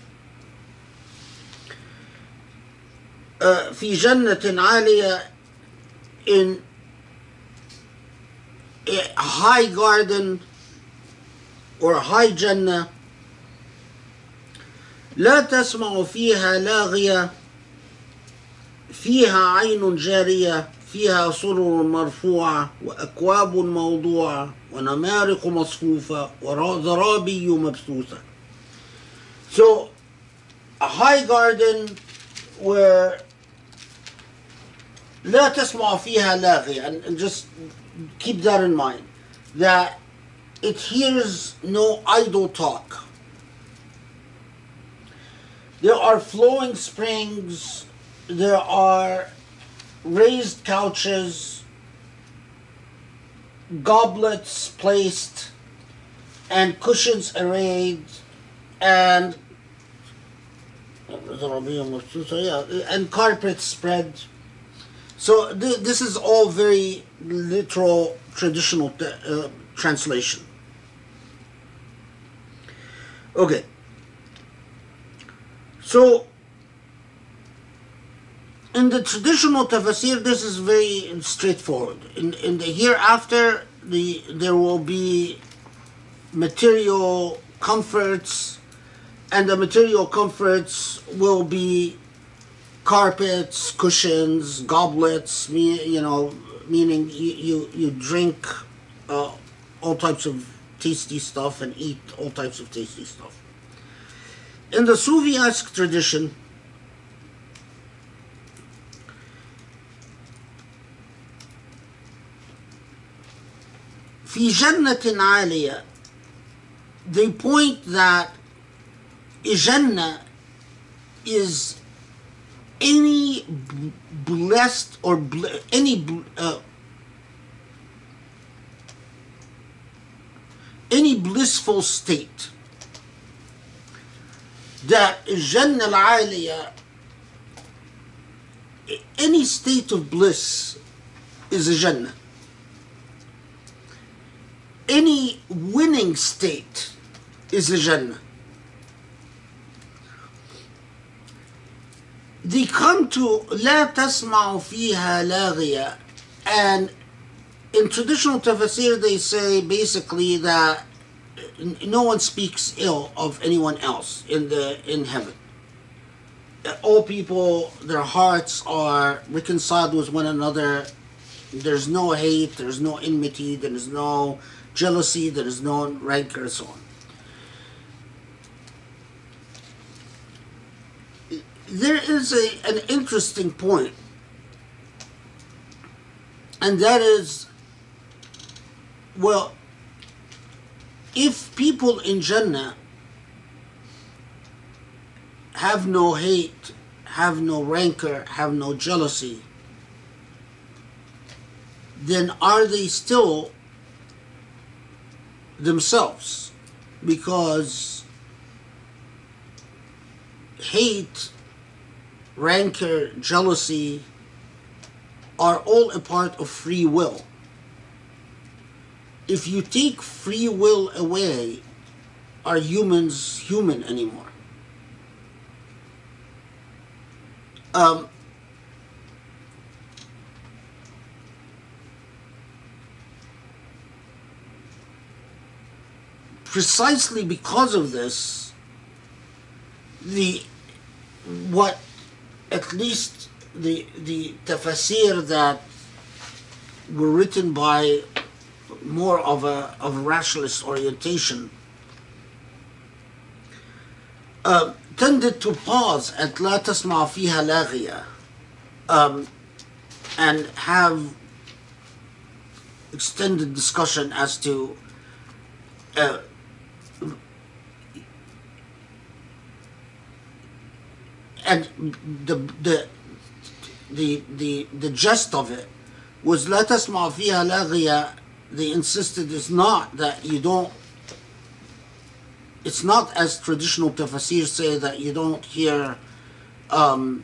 uh, في جنة عالية in a high garden Or high Jannah لا تسمع فيها لاغية فيها عين جارية فيها سرر مرفوعة وأكواب موضوعة ونمارق مصفوفة وزرابي مبثوثة. So, a high garden where لا تسمع فيها لاغية and, just keep that in mind that it hears no idle talk there are flowing springs there are raised couches, goblets placed, and cushions arrayed, and and carpets spread. So th- this is all very literal, traditional uh, translation. Okay. So in the traditional tafsir, this is very straightforward. In, in the hereafter, the there will be material comforts, and the material comforts will be carpets, cushions, goblets. You know, meaning you you, you drink uh, all types of tasty stuff and eat all types of tasty stuff. In the Sufi-esque tradition, في جنة عالية they point that Jannah is any blessed or any uh, any blissful state that Jannah al any state of bliss is a Jannah. Any winning state is a Jannah. They come to لا تسمع فيها لاغية and in traditional tafsir they say basically that no one speaks ill of anyone else in the in heaven. All people their hearts are reconciled with one another. There's no hate there's no enmity there's no jealousy there's no rancor so on. There is a, an interesting point and that is well if people in jannah have no hate, have no rancor, have no jealousy, then are they still themselves? Because hate, rancor, jealousy are all a part of free will. If you take free will away, are humans human anymore? Um, precisely because of this, the what at least the the tafsir that were written by more of a, of a rationalist orientation, uh, tended to pause at La Tasma Fiha um, and have extended discussion as to uh, and the the the the the gist of it was let us fiha they insisted is not that you don't it's not as traditional tafsir say that you don't hear um,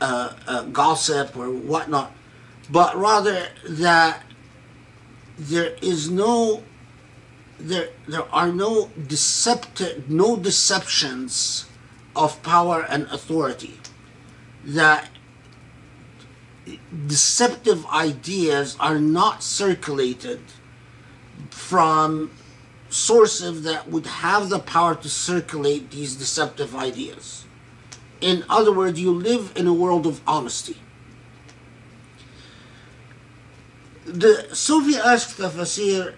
uh, uh, gossip or whatnot, but rather that there is no there there are no deceptive no deceptions of power and authority. That deceptive ideas are not circulated from sources that would have the power to circulate these deceptive ideas. In other words, you live in a world of honesty. The Sufi-esque tafasir,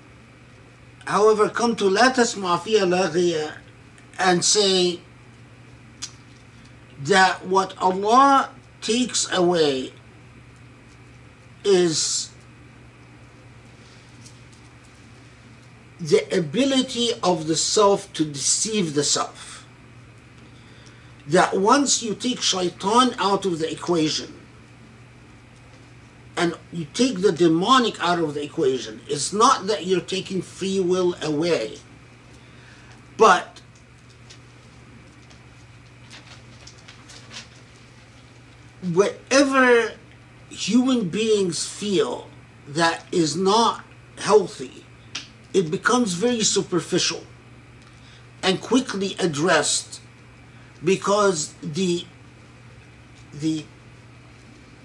however, come to Latas Tasma Fiya and say that what Allah takes away is the ability of the self to deceive the self. That once you take shaitan out of the equation and you take the demonic out of the equation, it's not that you're taking free will away, but whatever human beings feel that is not healthy it becomes very superficial and quickly addressed because the the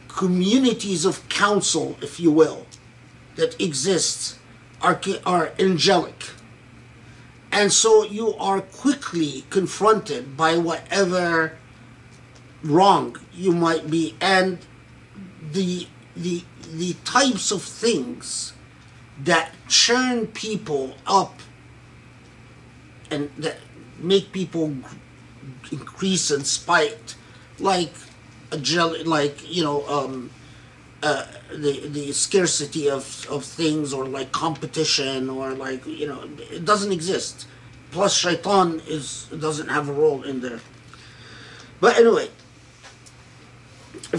communities of counsel, if you will, that exist are, are angelic. And so you are quickly confronted by whatever wrong you might be and the the the types of things that churn people up and that make people increase in spite, like a jelly, like you know, um, uh, the the scarcity of of things, or like competition, or like you know, it doesn't exist. Plus, shaitan is doesn't have a role in there. But anyway,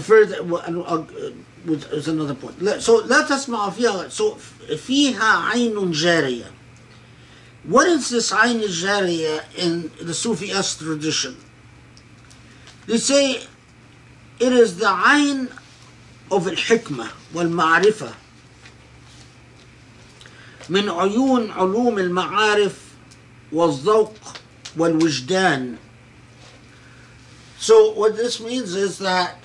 further well, uh, uh, with- is another point. Let- So لا تسمع فيها so فيها عين جارية. What is this عين الجارية in the Sufi-esque tradition? They say it is the عين of الحكمة والمعرفة من عيون علوم المعارف والذوق والوجدان so what this means is that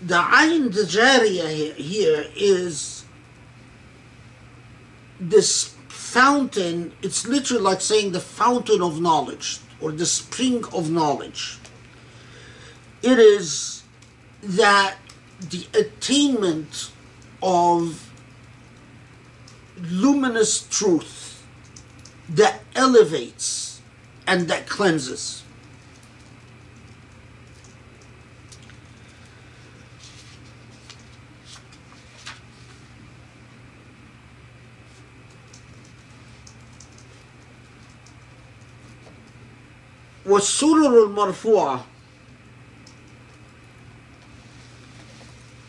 the Ain Dajariya he- here is this fountain, it's literally like saying the fountain of knowledge or the spring of knowledge. It is that the attainment of luminous truth that elevates and that cleanses. والسرر المرفوعة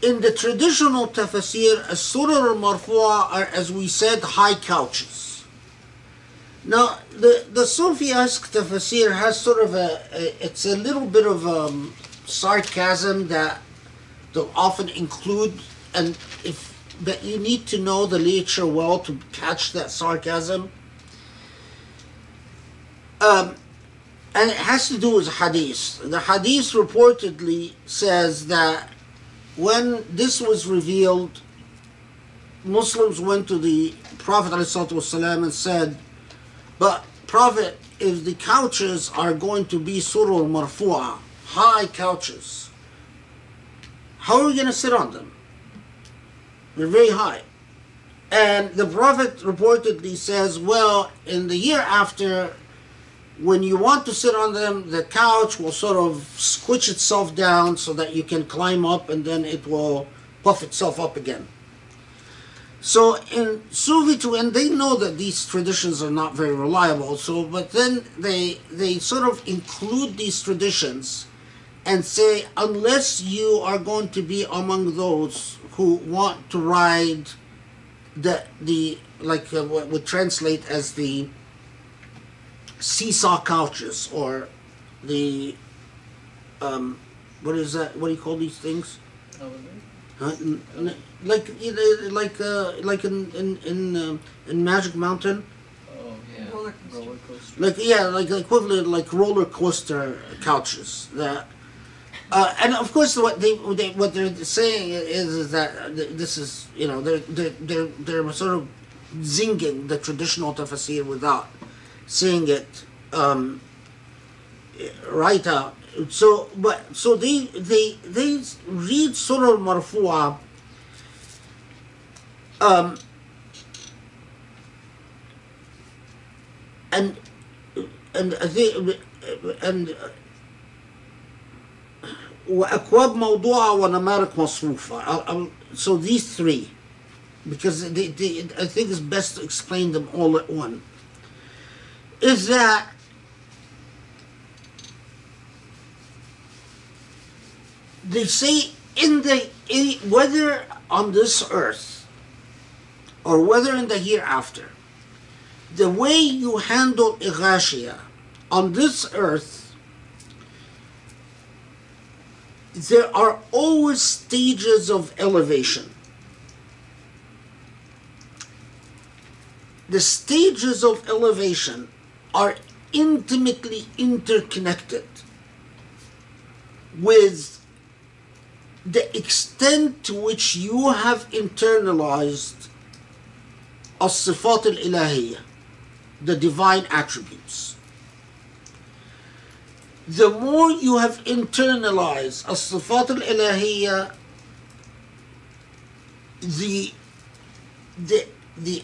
in the traditional tafsir, السرر المرفوعة are, as we said, high couches. Now, the, the Sufi-esque tafsir has sort of a, a, it's a little bit of um, sarcasm that they'll often include, and if, but you need to know the literature well to catch that sarcasm. Um, and it has to do with hadith. The hadith reportedly says that when this was revealed, Muslims went to the Prophet ﷺ and said, But Prophet, if the couches are going to be surur marfu'a, high couches, how are we going to sit on them? They're very high. And the Prophet reportedly says, Well, in the year after, when you want to sit on them, the couch will sort of squish itself down so that you can climb up and then it will puff itself up again. So in Sufi too, and they know that these traditions are not very reliable, so but then they they sort of include these traditions and say unless you are going to be among those who want to ride the the like uh, what would translate as the seesaw couches or the um, what is that? What do you call these things? Huh? N- n- like you know, like uh, like in in in, um, in Magic Mountain, Oh, yeah. Roller coaster. Roller coaster. like yeah, like equivalent like roller coaster couches that. Uh, and of course, what they, they what they're saying is, is that this is you know they're they're they're, they're sort of zinging the traditional tafsir without seeing it um, right out. So, but so they they they read surur marfu'a. Um, and and they and وأكواب موضوعة ونمارق مصفوفة. I'll, I'll, so these three, because they, they, I think it's best to explain them all at once is that they say in the whether on this earth or whether in the hereafter, the way you handle al-ghashiyah on this earth there are always stages of elevation. The stages of elevation are intimately interconnected with the extent to which you have internalized as-sifat al-ilahiyya, the divine attributes. The more you have internalized as-sifat al-ilahiyya, the, the, the,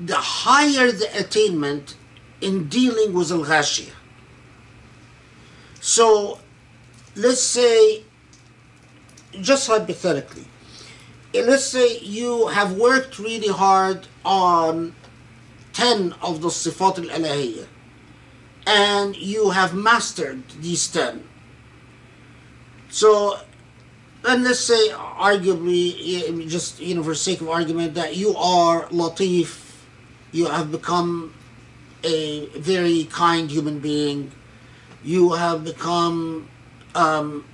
the higher the attainment in dealing with al-ghashiyah. So, let's say, just hypothetically, let's say you have worked really hard on 10 of the sifat al-ilahiyya and you have mastered these 10 So, and let's say, arguably, just you know, for sake of argument, that you are latif, you have become a very kind human being, you have become um,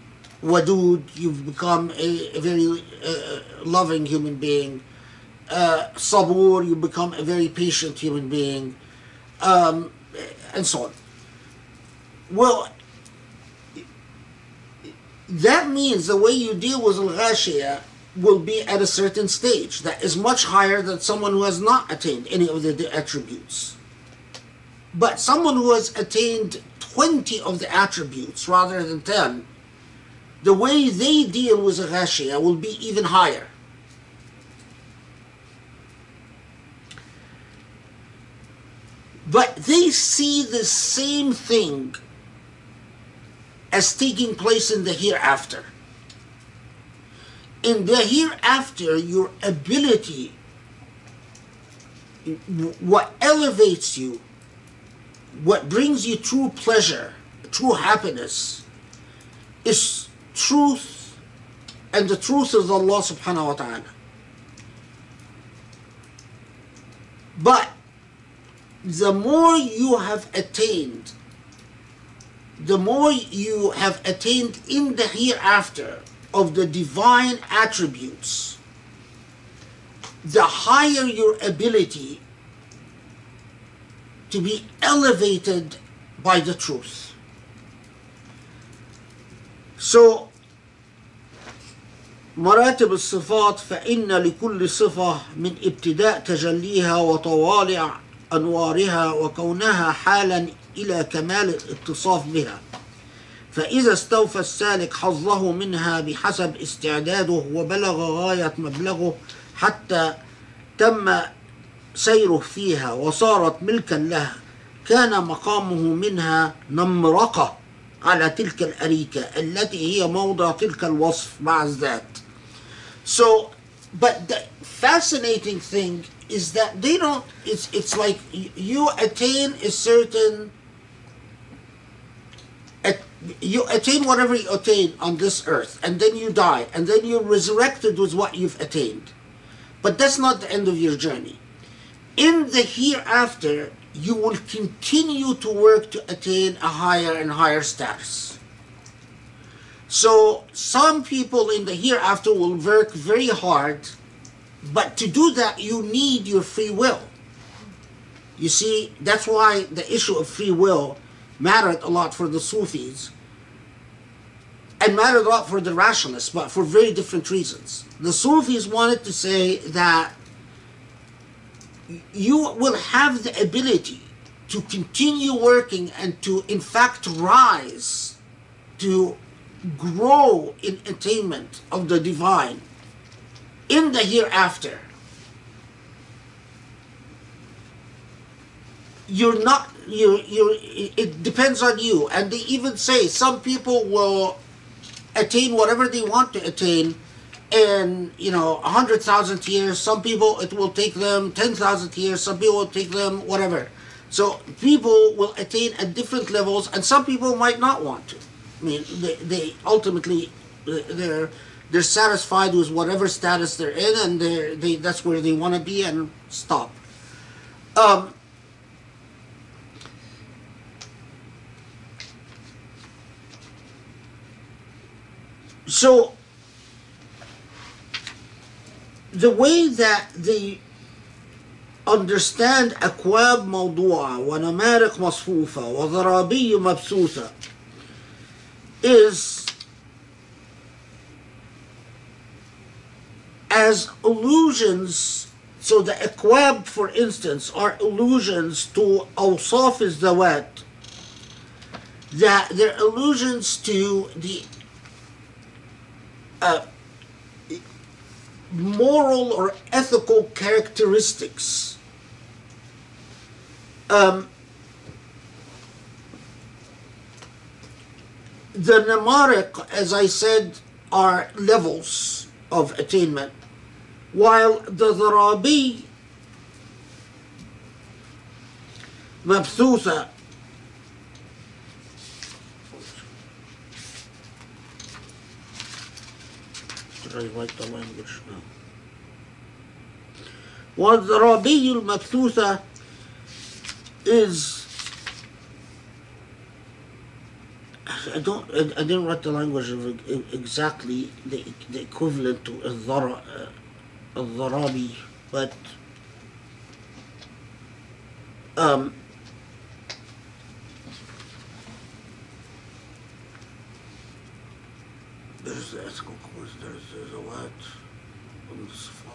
you've become a, a very uh, loving human being. Uh, sabur, you become a very patient human being, um, and so on. Well, that means the way you deal with al-ghashiyah will be at a certain stage that is much higher than someone who has not attained any of the attributes. But someone who has attained 20 of the attributes rather than 10, the way they deal with al-ghashiyah will be even higher. But they see the same thing as taking place in the hereafter. In the hereafter, your ability, what elevates you, what brings you true pleasure, true happiness, is truth, and the truth is Allah subhanahu wa ta'ala. But the more you have attained the more you have attained in the hereafter of the divine attributes, the higher your ability to be elevated by the truth. So, مراتب الصفات فإن لكل صفة من ابتداء تجليها وطوالع أنوارها وكونها حالا إلى كمال الاتصاف بها فإذا استوفى السالك حظه منها بحسب استعداده وبلغ غاية مبلغه حتى تم سيره فيها وصارت ملكا له كان مقامه منها نمرقة على تلك الأريكة التي هي موضع تلك الوصف مع الذات. So, but the fascinating thing is that they don't, it's, it's like you attain a certain you attain whatever you attain on this earth, and then you die, and then you're resurrected with what you've attained. But that's not the end of your journey. In the hereafter, you will continue to work to attain a higher and higher status. So, some people in the hereafter will work very hard, but to do that, you need your free will. You see, that's why the issue of free will mattered a lot for the Sufis and mattered a lot for the rationalists, but for very different reasons. The Sufis wanted to say that you will have the ability to continue working and to, in fact, rise, to grow in attainment of the divine in the hereafter. You're not you you it depends on you. And they even say some people will attain whatever they want to attain in you know a hundred thousand years. Some people it will take them ten thousand years. Some people will take them whatever. So people will attain at different levels and some people might not want to. I mean they, they ultimately they're they're satisfied with whatever status they're in and they're, they that's where they want to be and stop. Um, So, the way that they understand أكواب موضوعة ونمارق مصفوفة وضرابي مبثوثة is as illusions so the أكواب for instance are illusions to أوصاف الذوات that they're illusions to the uh, moral or ethical characteristics. Um, the namariq, as I said, are levels of attainment, while the dharabi, should I write the language now? والزرابي المبثوثة is I don't I, I didn't write the language of e- exactly the, the equivalent to الذرا الضرابي but um there's ethical course there's, a what on the spot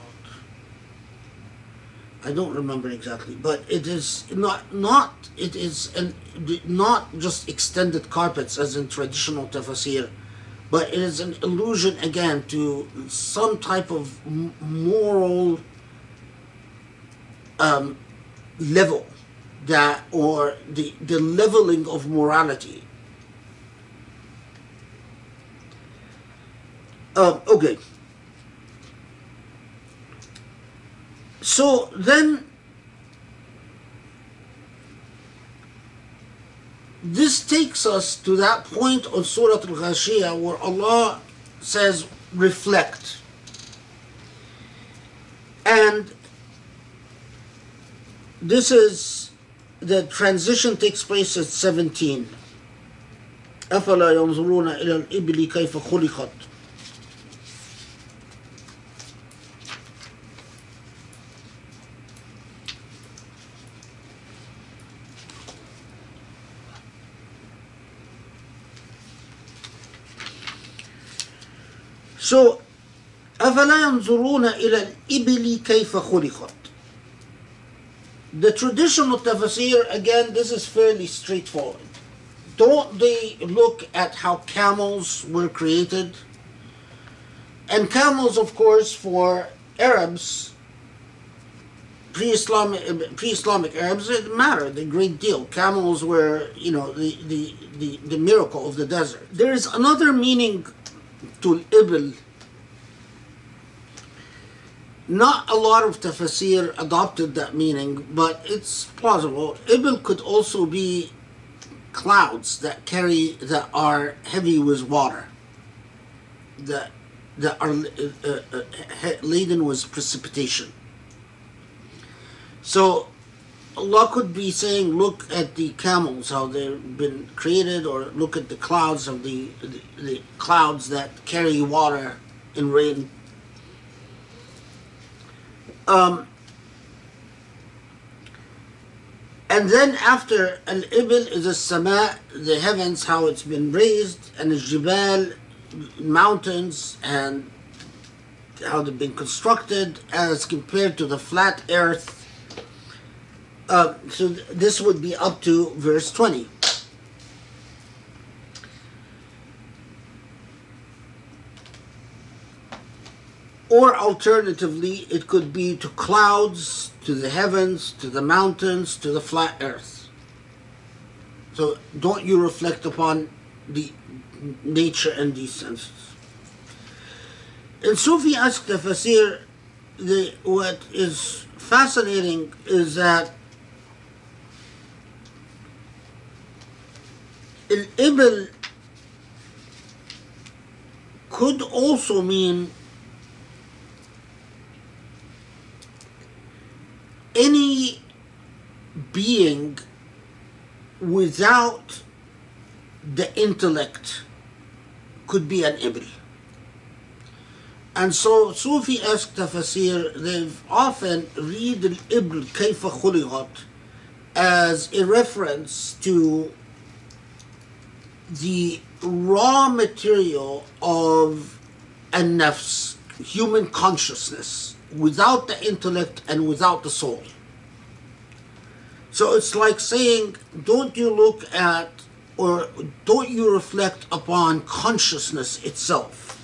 I don't remember exactly, but it is not not it is an, not just extended carpets as in traditional tafsir, but it is an allusion again to some type of moral um, level that or the the leveling of morality. Um, okay. So then, this takes us to that point on Surah Al Ghashiyah where Allah says, reflect. And this is the transition takes place at 17. أفلا ينظرون إلى الإبل كيف خلقت So, أفلا ينظرون إلى الإبل كيف خلقت The traditional tafsir, again, this is fairly straightforward. Don't they look at how camels were created? And camels, of course, for Arabs, pre-Islamic, pre-Islamic Arabs, it mattered a great deal. Camels were, you know, the, the, the, the miracle of the desert. There is another meaning to ibl. Not a lot of tafsir adopted that meaning, but it's plausible. Ibl could also be clouds that carry that are heavy with water, that that are uh, uh, laden with precipitation. So Allah could be saying, look at the camels, how they've been created, or look at the clouds of the, the, the clouds that carry water in rain. Um, and then after al-ibil is a sama, the heavens, how it's been raised, and the jibal, mountains, and how they've been constructed as compared to the flat earth uh, so this would be up to verse 20. Or alternatively, it could be to clouds, to the heavens, to the mountains, to the flat earth. So don't you reflect upon the nature and these senses. In Sufi-esque tafasir, the, what is fascinating is that الإبل could also mean any being without the intellect could be an ibl, And so Sufi-esque tafasir, they've often read al Ibil Kaifa Khuliqat as a reference to the raw material of a nafs, human consciousness, without the intellect and without the soul. So it's like saying, don't you look at or don't you reflect upon consciousness itself?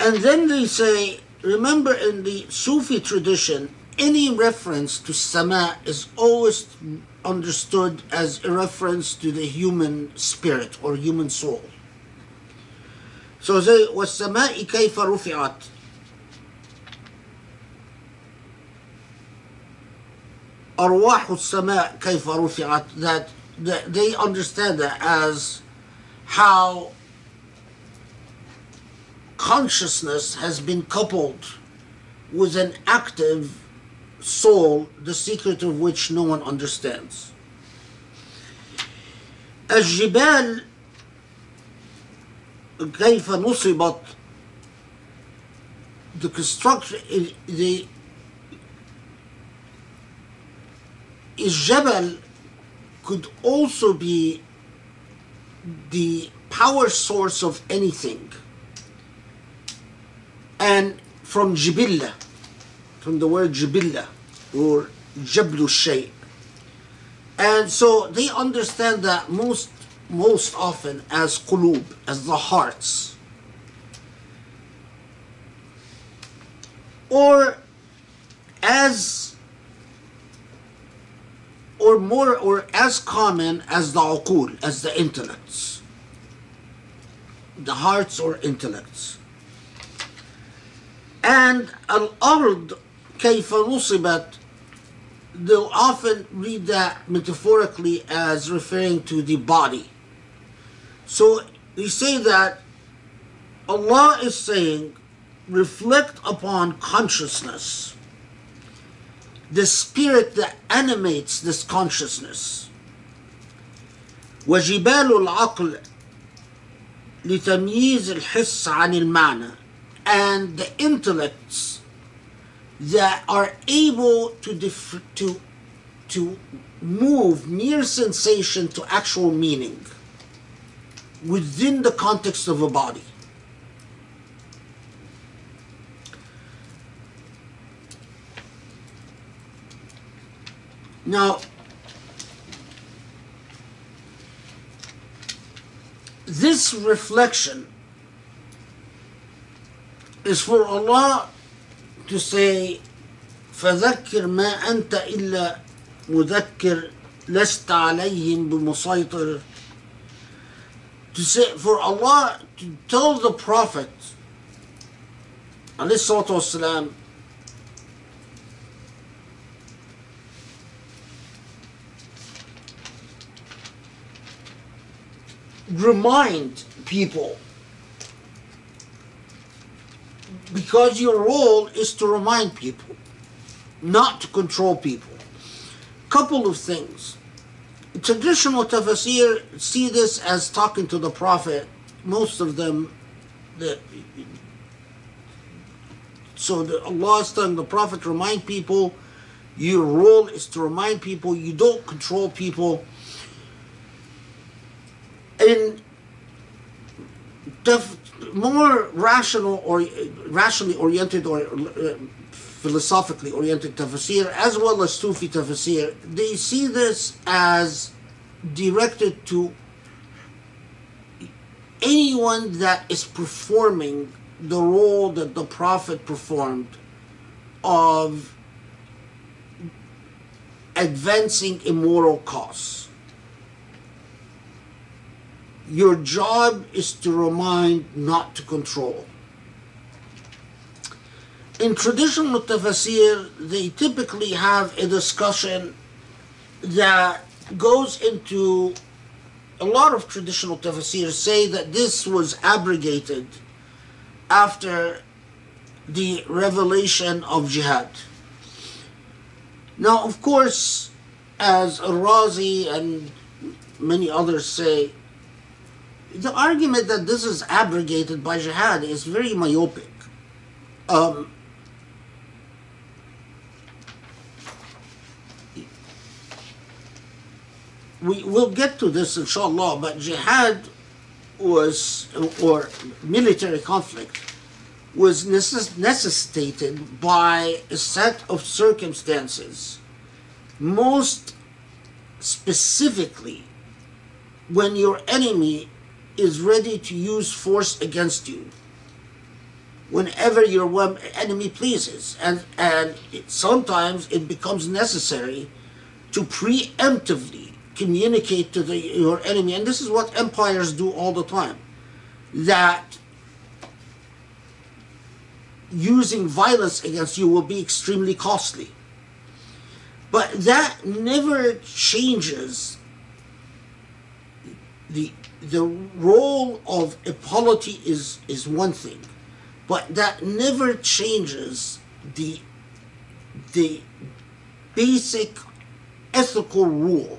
And then they say, remember in the Sufi tradition, any reference to sama is always understood as a reference to the human spirit or human soul. So they والسماء كيف رفعت أرواح السماء كيف رفعت that that they understand that as how consciousness has been coupled with an active soul, the secret of which no one understands. الجبال كيف نصبت the construction the الجبل could also be the power source of anything and from jibilla from the word jibilla or jablu shay. And so they understand that most most often as qulub as the hearts. Or as or more or as common as the uqul, as the intellects, the hearts or intellects. And al-ard كيف نصبت they'll often read that metaphorically as referring to the body. So we say that Allah is saying, reflect upon consciousness the spirit that animates this consciousness وجبال العقل لتمييز الحس عن المعنى and the intellects that are able to to to move mere sensation to actual meaning within the context of a body. Now, this reflection is for Allah to say, فذكر ما أنت إلا مذكر لست عليهم بمسيطر. To say for Allah to tell the Prophet عليه الصلاة والسلام remind people because your role is to remind people not to control people. Couple of things. Traditional tafsir see this as talking to the prophet most of them the so the, allah is telling the prophet remind people your role is to remind people you don't control people. In more rational or rationally oriented or uh, philosophically oriented tafsir as well as Sufi tafsir, they see this as directed to anyone that is performing the role that the Prophet performed of advancing a moral cause your job is to remind, not to control. In traditional tafsir, they typically have a discussion that goes into a lot of traditional tafsir say that this was abrogated after the revelation of jihad. Now, of course, as Razi and many others say, the argument that this is abrogated by jihad is very myopic. Um, we will get to this inshallah, but jihad was, or military conflict, was necess- necessitated by a set of circumstances, most specifically when your enemy is ready to use force against you. Whenever your enemy pleases and and it, sometimes it becomes necessary to preemptively communicate to the, your enemy and this is what empires do all the time that using violence against you will be extremely costly. But that never changes the the role of a polity is is one thing, but that never changes the the basic ethical rule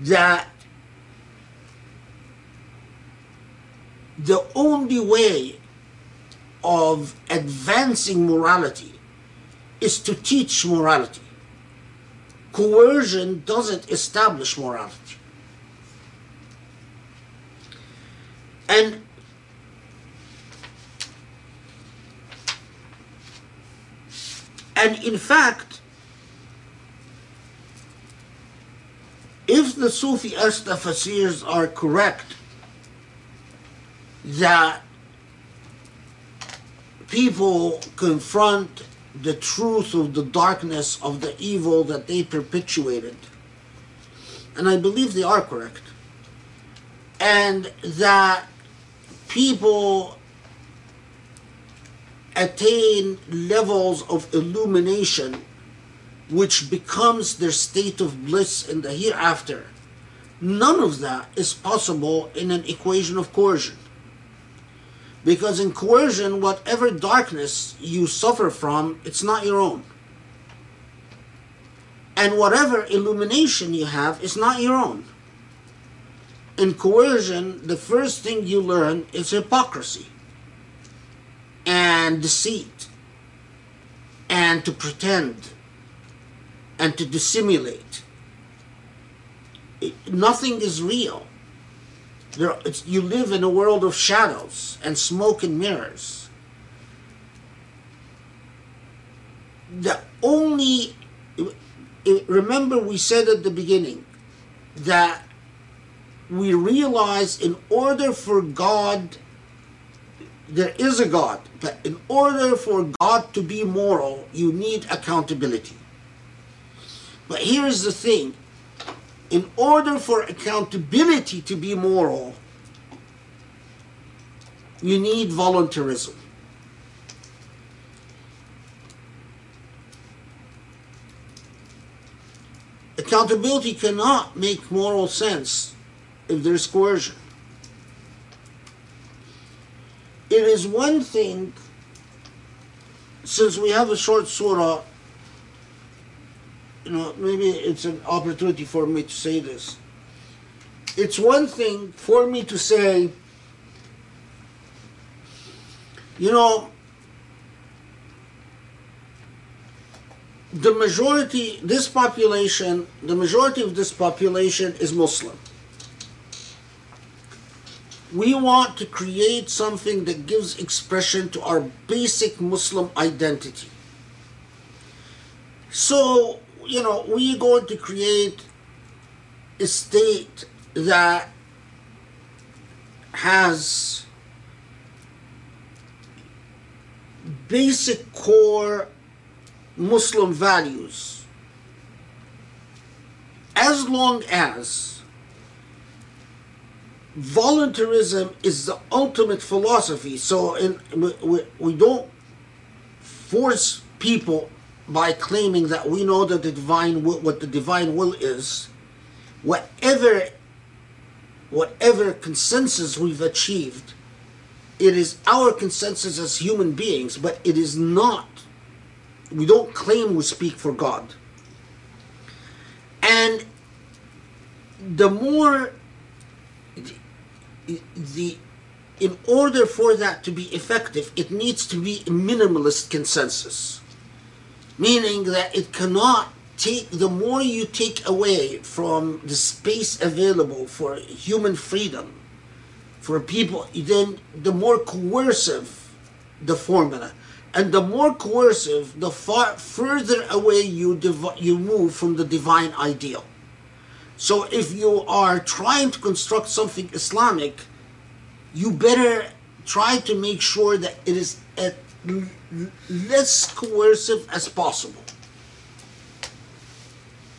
that the only way of advancing morality is to teach morality. Coercion doesn't establish morality. And and in fact, if the Sufi-esque tafasirs are correct that people confront the truth of the darkness of the evil that they perpetuated, and I believe they are correct, and that people attain levels of illumination which becomes their state of bliss in the hereafter. None of that is possible in an equation of coercion. Because in coercion, whatever darkness you suffer from, it's not your own. And whatever illumination you have is not your own. In coercion, the first thing you learn is hypocrisy and deceit and to pretend and to dissimulate. It- nothing is real. There, you live in a world of shadows and smoke and mirrors. The only, remember, we said at the beginning that we realize in order for God, there is a God, but in order for God to be moral, you need accountability. But here's the thing in order for accountability to be moral, you need voluntarism. Accountability cannot make moral sense if there's coercion. It is one thing, since we have a short surah, you know, maybe it's an opportunity for me to say this. It's one thing for me to say, you know, the majority, this population, the majority of this population is Muslim. We want to create something that gives expression to our basic Muslim identity. So, you know, we're going to create a state that has basic core Muslim values. As long as voluntarism is the ultimate philosophy, so in, we, we, don't force people by claiming that we know that the divine will, what the divine will is, whatever whatever consensus we've achieved, it is our consensus as human beings, but it is not. We don't claim we speak for God. And the more the, in order for that to be effective, it needs to be a minimalist consensus. Meaning that it cannot take the more you take away from the space available for human freedom for people then the more coercive the formula. And the more coercive the far further away you div- you move from the divine ideal so if you are trying to construct something islamic you better try to make sure that it is at less coercive as possible.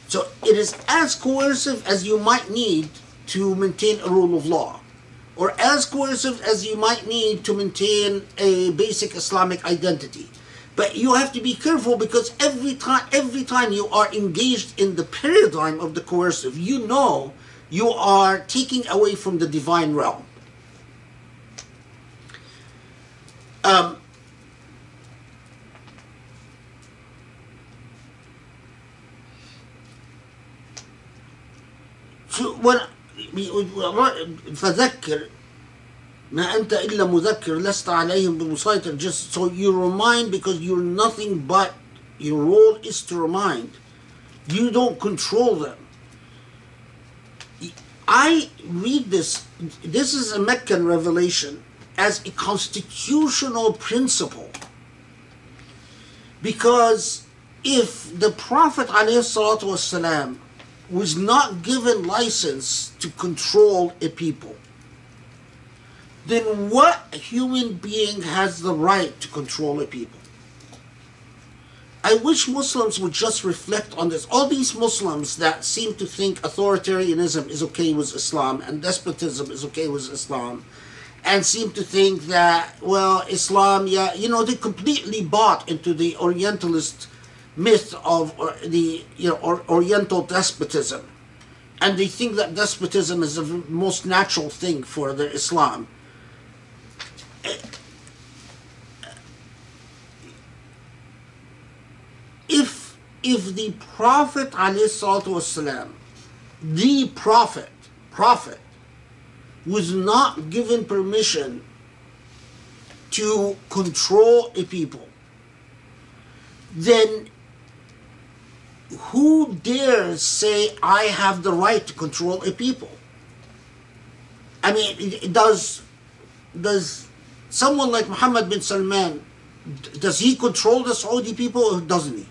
So it is as coercive as you might need to maintain a rule of law, or as coercive as you might need to maintain a basic Islamic identity. But you have to be careful because every time every time you are engaged in the paradigm of the coercive, you know you are taking away from the divine realm. Um, شو وانا فذكر ما أنت إلا مذكر لست عليهم بمسيطر just so you remind because you're nothing but your role is to remind you don't control them I read this this is a Meccan revelation as a constitutional principle because if the Prophet ﷺ was not given license to control a people then what human being has the right to control a people? I wish Muslims would just reflect on this. All these Muslims that seem to think authoritarianism is okay with Islam and despotism is okay with Islam, and seem to think that, well, Islam, yeah, you know, they completely bought into the Orientalist myth of uh, the, you know, or, Oriental despotism. And they think that despotism is the most natural thing for the Islam if if the Prophet والسلام, the Prophet, Prophet, was not given permission to control a people, then who dares say I have the right to control a people? I mean, does does someone like Muhammad bin Salman, does he control the Saudi people or doesn't he?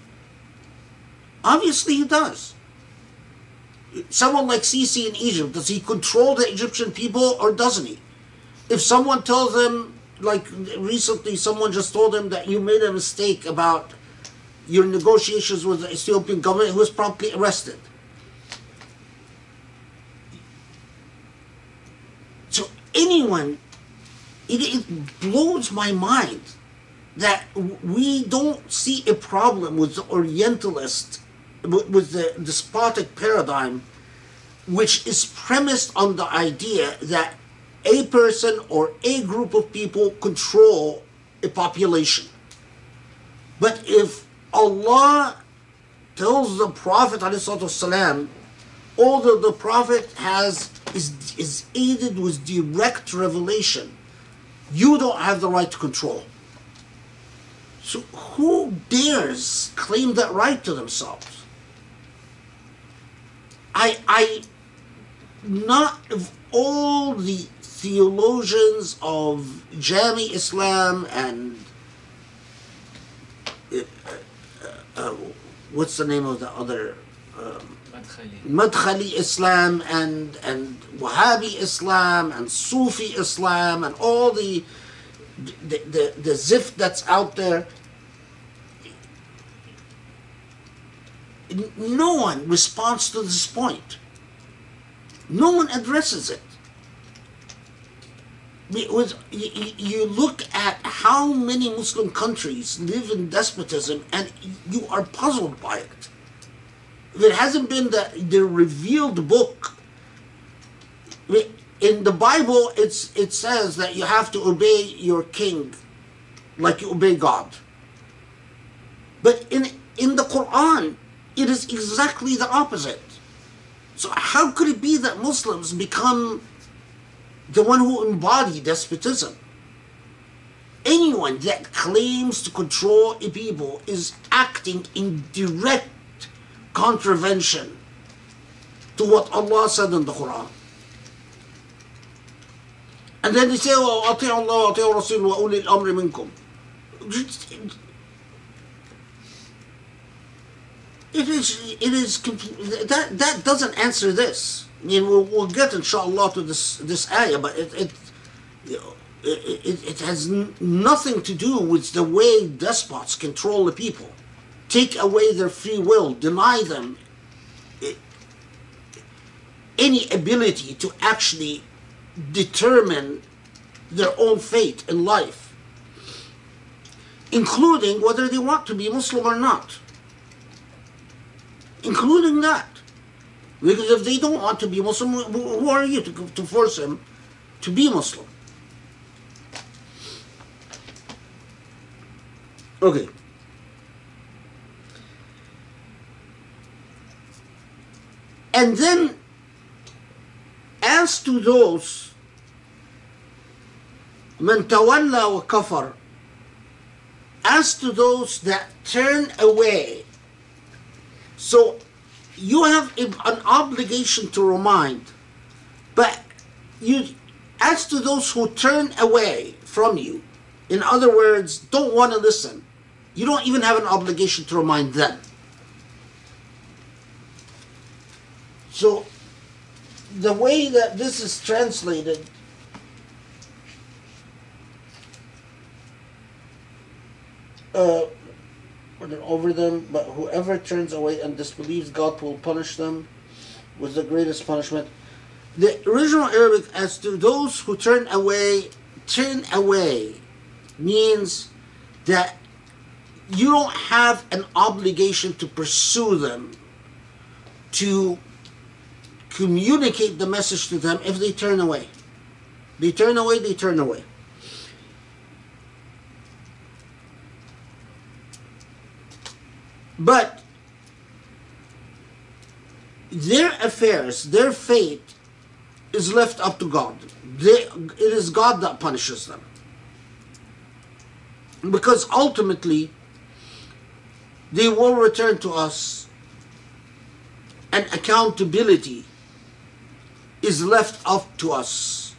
Obviously he does. Someone like Sisi in Egypt, does he control the Egyptian people or doesn't he? If someone tells them, like recently someone just told him that you made a mistake about your negotiations with the Ethiopian government, he was promptly arrested. So anyone it, it blows my mind that we don't see a problem with the Orientalist, with the despotic paradigm, which is premised on the idea that a person or a group of people control a population. But if Allah tells the Prophet والسلام, although the Prophet has is, is aided with direct revelation, you don't have the right to control. So who dares claim that right to themselves? I, I, not of all the theologians of Jami Islam and uh, uh, uh, what's the name of the other um, Madkhali Islam and and Wahhabi Islam and Sufi Islam and all the the, the, the zift that's out there. No one responds to this point. No one addresses it. Because you look at how many Muslim countries live in despotism and you are puzzled by it it hasn't been the, the revealed book, in the Bible, it's, it says that you have to obey your king like you obey God. But in, in the Quran, it is exactly the opposite. So how could it be that Muslims become the one who embody despotism? Anyone that claims to control a people is acting in direct contravention to what Allah said in the Quran. And then they say, well, أطيعوا الله وأطيعوا الرسول وأولي الأمر منكم. It is, it is, that, that doesn't answer this. I mean, we'll, we'll get inshallah to this, this ayah, but it, it, it, it has nothing to do with the way despots control the people take away their free will, deny them any ability to actually determine their own fate in life, including whether they want to be Muslim or not, including that. Because if they don't want to be Muslim, who are you to, to force them to be Muslim? Okay. And then, as to those من تولى وكفر as to those that turn away so you have a- an obligation to remind but you as to those who turn away from you in other words don't want to listen you don't even have an obligation to remind them So the way that this is translated uh, over them, but whoever turns away and disbelieves, God will punish them with the greatest punishment. The original Arabic, as to those who turn away, turn away means that you don't have an obligation to pursue them, to communicate the message to them if they turn away. They turn away, they turn away. But their affairs, their fate is left up to God. They, it is God that punishes them. Because ultimately, they will return to us, and accountability is left up to asr,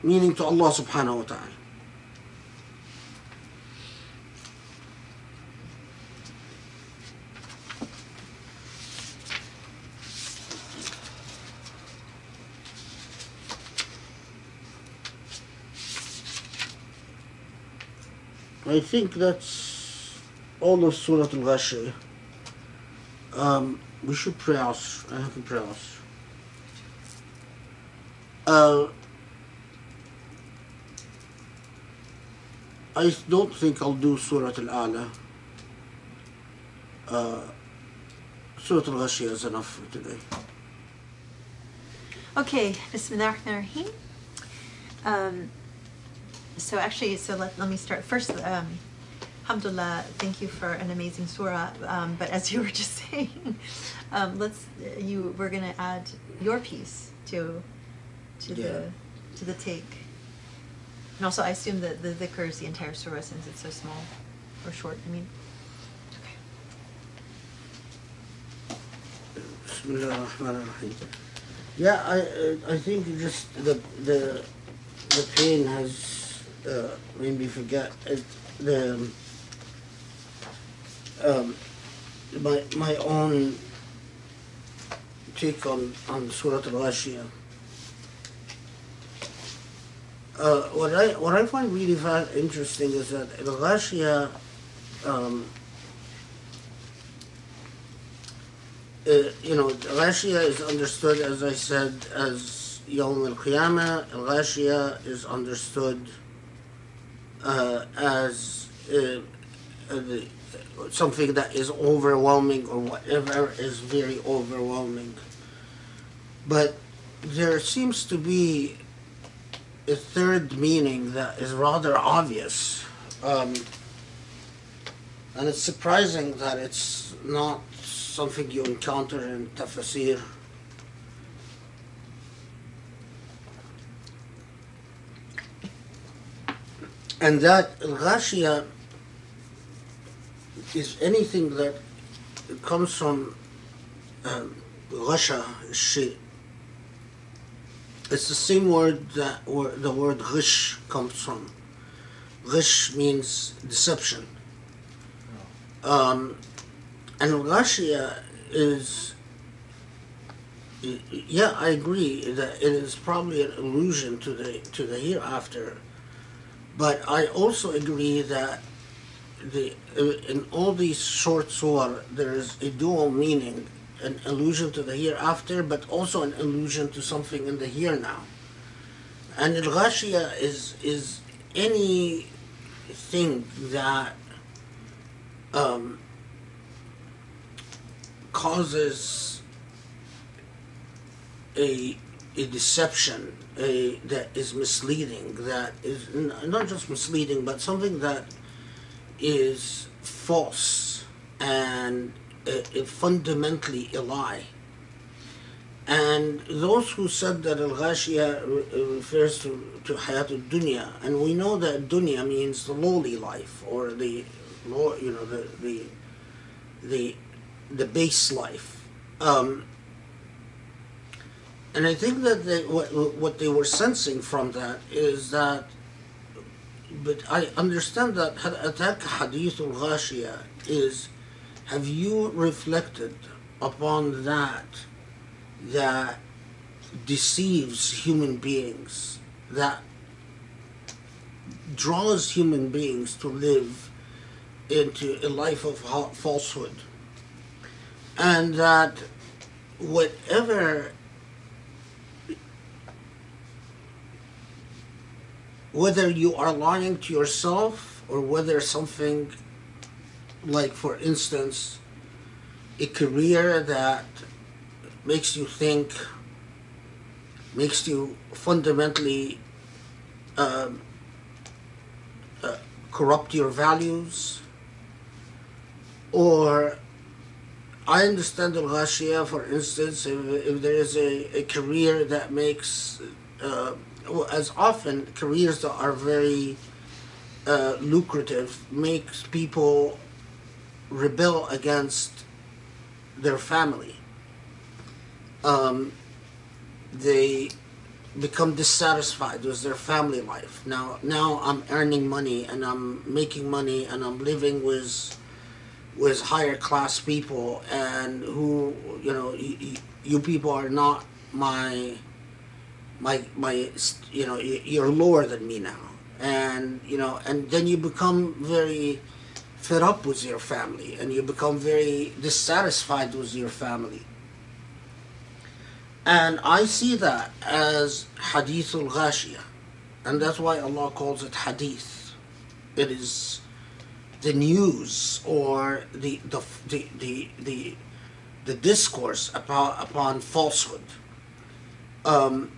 meaning to Allah subhanahu wa ta'ala. I think that's all of Surah Al-Ghashiyah. Um, we should pray asr. I have to pray us. Uh, I don't think I'll do Surah Al-A'la. Uh, Surah Al-Ghashiyah is enough for today. Okay, Bismillah ar-Rahim. Um, so actually, so let, let me start. First, um, Alhamdulillah, thank you for an amazing surah. Um, but as you were just saying, um, let's you we're gonna add your piece to to Yeah. the to the take. And also, I assume that the dhikr is the entire surah since it's so small or short. I mean, okay. Bismillah. Yeah, I uh, I think just the the the pain has uh, made me forget it, the um, my my own take on on Surah Al-Ghashiyah. Uh, what I what I find really interesting is that Al-Ghashiyah um, uh, you know, Ghashiyah is understood, as I said, as Yawm al Qiyamah. Ghashiyah is understood uh, as uh, uh, something that is overwhelming or whatever is very overwhelming. But there seems to be a third meaning that is rather obvious. Um, and it's surprising that it's not something you encounter in tafsir. And that al-ghashiyah is anything that comes from um, shay. It's the same word that the word ghish comes from. Ghish means deception. Um, and Ghashiyah is, yeah, I agree that it is probably an allusion to the to the hereafter, but I also agree that the in all these short surah there is a dual meaning, an allusion to the hereafter, but also an allusion to something in the here now. And Al is is anything that um, causes a a deception a that is misleading that is not just misleading but something that is false and fundamentally a lie. And those who said that al-ghashiyah uh, refers to, to hayat dunya and we know that dunya means the lowly life or the low, you know the the the the base life. Um, and I think that they, what, what they were sensing from that is that, but I understand that attack hadith al ghashiyah is, have you reflected upon that that deceives human beings, that draws human beings to live into a life of falsehood, and that whatever whether you are lying to yourself or whether something like for instance a career that makes you think makes you fundamentally um, uh, corrupt your values or I understand al ghashiyah for instance if, if there is a, a career that makes uh, well, as often careers that are very uh, lucrative makes people rebel against their family. Um, they become dissatisfied with their family life. Now, now I'm earning money and I'm making money and I'm living with with higher class people and who you know you, people are not my my my you know you're lower than me now and you know and then you become very fed up with your family and you become very dissatisfied with your family. And i see that as hadith al ghashiyah and that's why allah calls it hadith. It is the news or the the the the, the, the discourse about upon falsehood. Um,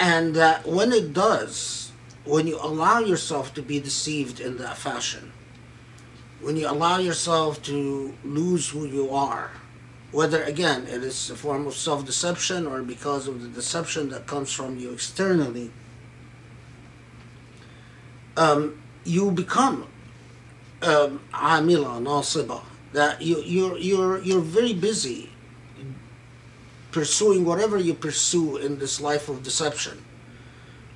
and that when it does, when you allow yourself to be deceived in that fashion, when you allow yourself to lose who you are, whether again it is a form of self deception or because of the deception that comes from you externally, um, you become um, nasiba. That you you're you're you're very busy pursuing whatever you pursue in this life of deception.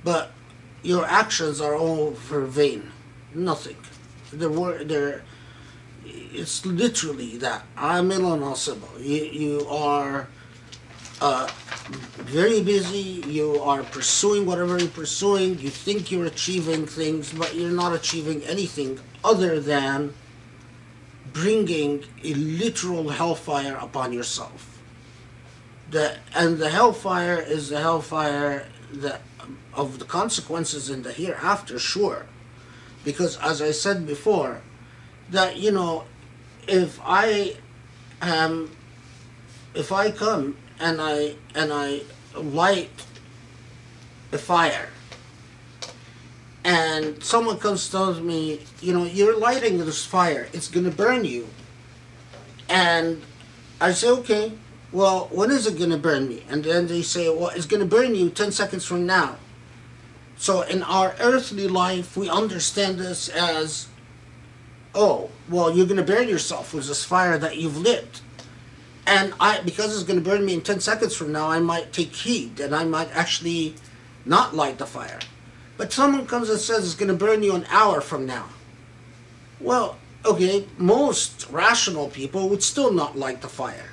But your actions are all for vain. Nothing. They're, they're, it's literally that. Amil nasiba. You, you are uh, very busy. You are pursuing whatever you're pursuing. You think you're achieving things, but you're not achieving anything other than bringing a literal hellfire upon yourself the and the hellfire is the hellfire that of the consequences in the hereafter sure because as i said before that you know if i am if i come and i and i light a fire and someone comes tells me you know you're lighting this fire it's to burn you and i say okay well, when is it to burn me? And then they say, well, it's to burn you 10 seconds from now. So in our earthly life, we understand this as, oh, well, you're going to burn yourself with this fire that you've lit. And I, because it's going to burn me in 10 seconds from now, I might take heed and I might actually not light the fire. But someone comes and says it's going to burn you an hour from now. Well, okay, most rational people would still not light the fire.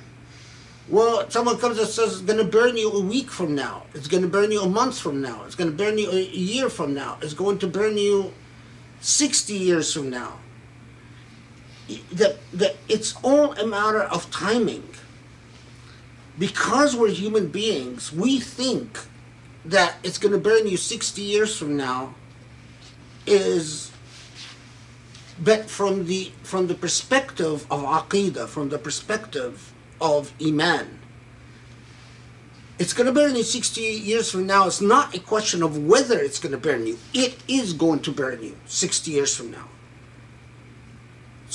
Well, someone comes and says it's going to burn you a week from now. It's going to burn you a month from now. It's going to burn you a year from now. It's going to burn you 60 years from now. That, it's all a matter of timing. Because we're human beings, we think that it's going to burn you 60 years from now is but from the from the perspective of aqidah, from the perspective of iman, It's going to burn you 60 years from now. It's not a question of whether it's going to burn you. It is going to burn you 60 years from now.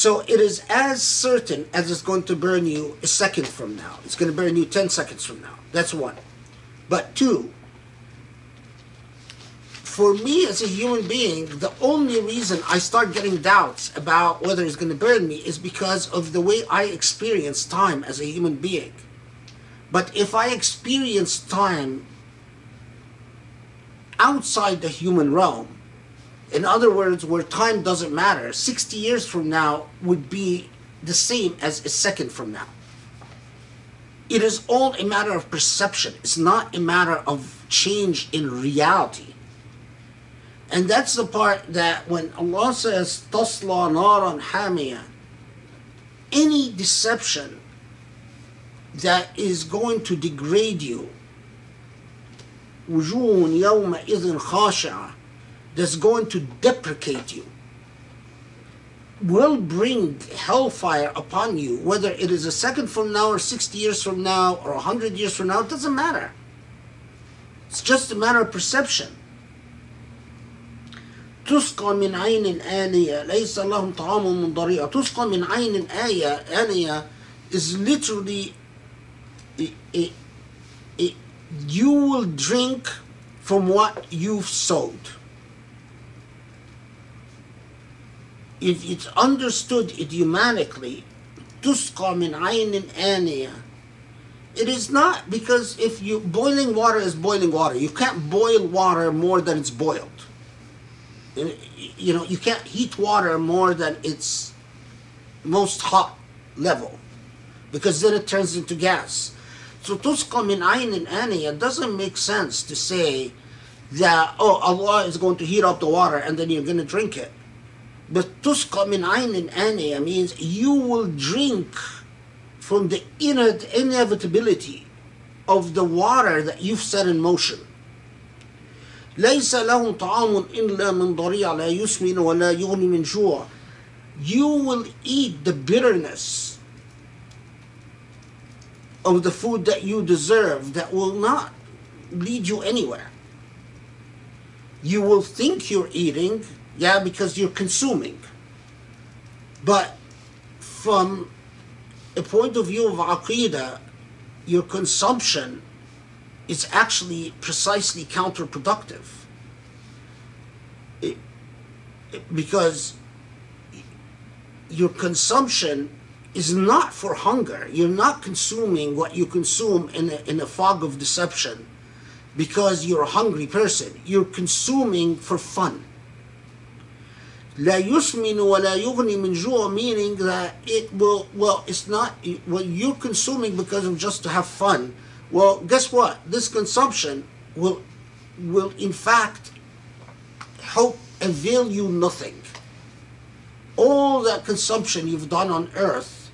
So it is as certain as it's going to burn you a second from now. It's going to burn you 10 seconds from now. That's one. But two, for me as a human being, the only reason I start getting doubts about whether it's going to burn me is because of the way I experience time as a human being. But if I experience time outside the human realm, in other words, where time doesn't matter, 60 years from now would be the same as a second from now. It is all a matter of perception, it's not a matter of change in reality. And that's the part that when Allah says, Tasla naran hamiya, any deception that is going to degrade you, وجوه يومئذ خاشعة, that's going to deprecate you, will bring hellfire upon you, whether it is a second from now or 60 years from now or 100 years from now, it doesn't matter. It's just a matter of perception. تسقى من عين آنية ليس لهم طعام من ضريع تسقى من عين آية آنية is literally it, it, it, you will drink from what you've sowed. If it's understood idiomatically. It is not because if you boiling water is boiling water, you can't boil water more than it's boiled. You know, you can't heat water more than its most hot level, because then it turns into gas. So tusqa doesn't make sense to say that oh Allah is going to heat up the water and then you're going to drink it But tusqa min aynin aniya means you will drink from the inner inevitability of the water that you've set in motion. ليس لهم طعام إلا من ضريع لا يسمن ولا يغني من جوع. You will eat the bitterness of the food that you deserve that will not lead you anywhere. You will think you're eating, yeah, because you're consuming. But from a point of view of aqidah, your consumption is actually precisely counterproductive. Because your consumption is not for hunger. You're not consuming what you consume in a, in a fog of deception because you're a hungry person. You're consuming for fun. La yusminu wa la yughni min jua, meaning that it will, well, it's not, well, you're consuming because of just to have fun. Well, guess what? This consumption will, will in fact, help avail you nothing. All that consumption you've done on earth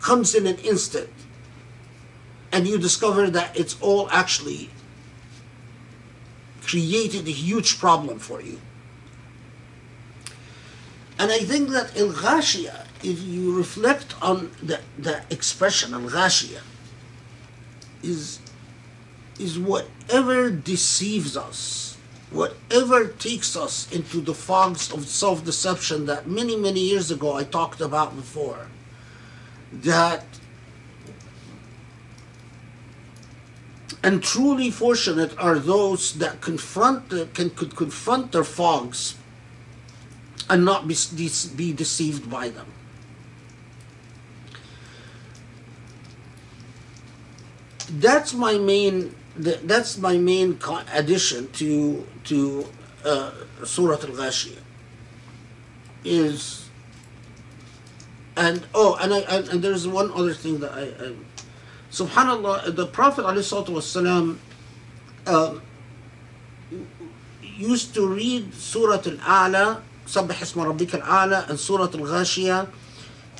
comes in an instant. And you discover that it's all actually created a huge problem for you and I think that Al Ghashia, if you reflect on the, the expression Al Ghashia, is, is whatever deceives us, whatever takes us into the fogs of self deception that many, many years ago I talked about before, that and truly fortunate are those that confront can could confront their fogs and not be, be deceived by them. That's my main. That's my main addition to to uh, Surah Al Ghashiyah. Is and oh, and I and, and there's one other thing that I, I Subhanallah, the Prophet ﷺ uh, used to read Surah Al-A'la سبح اسم ربك الأعلى and Surah Al-Ghashiyah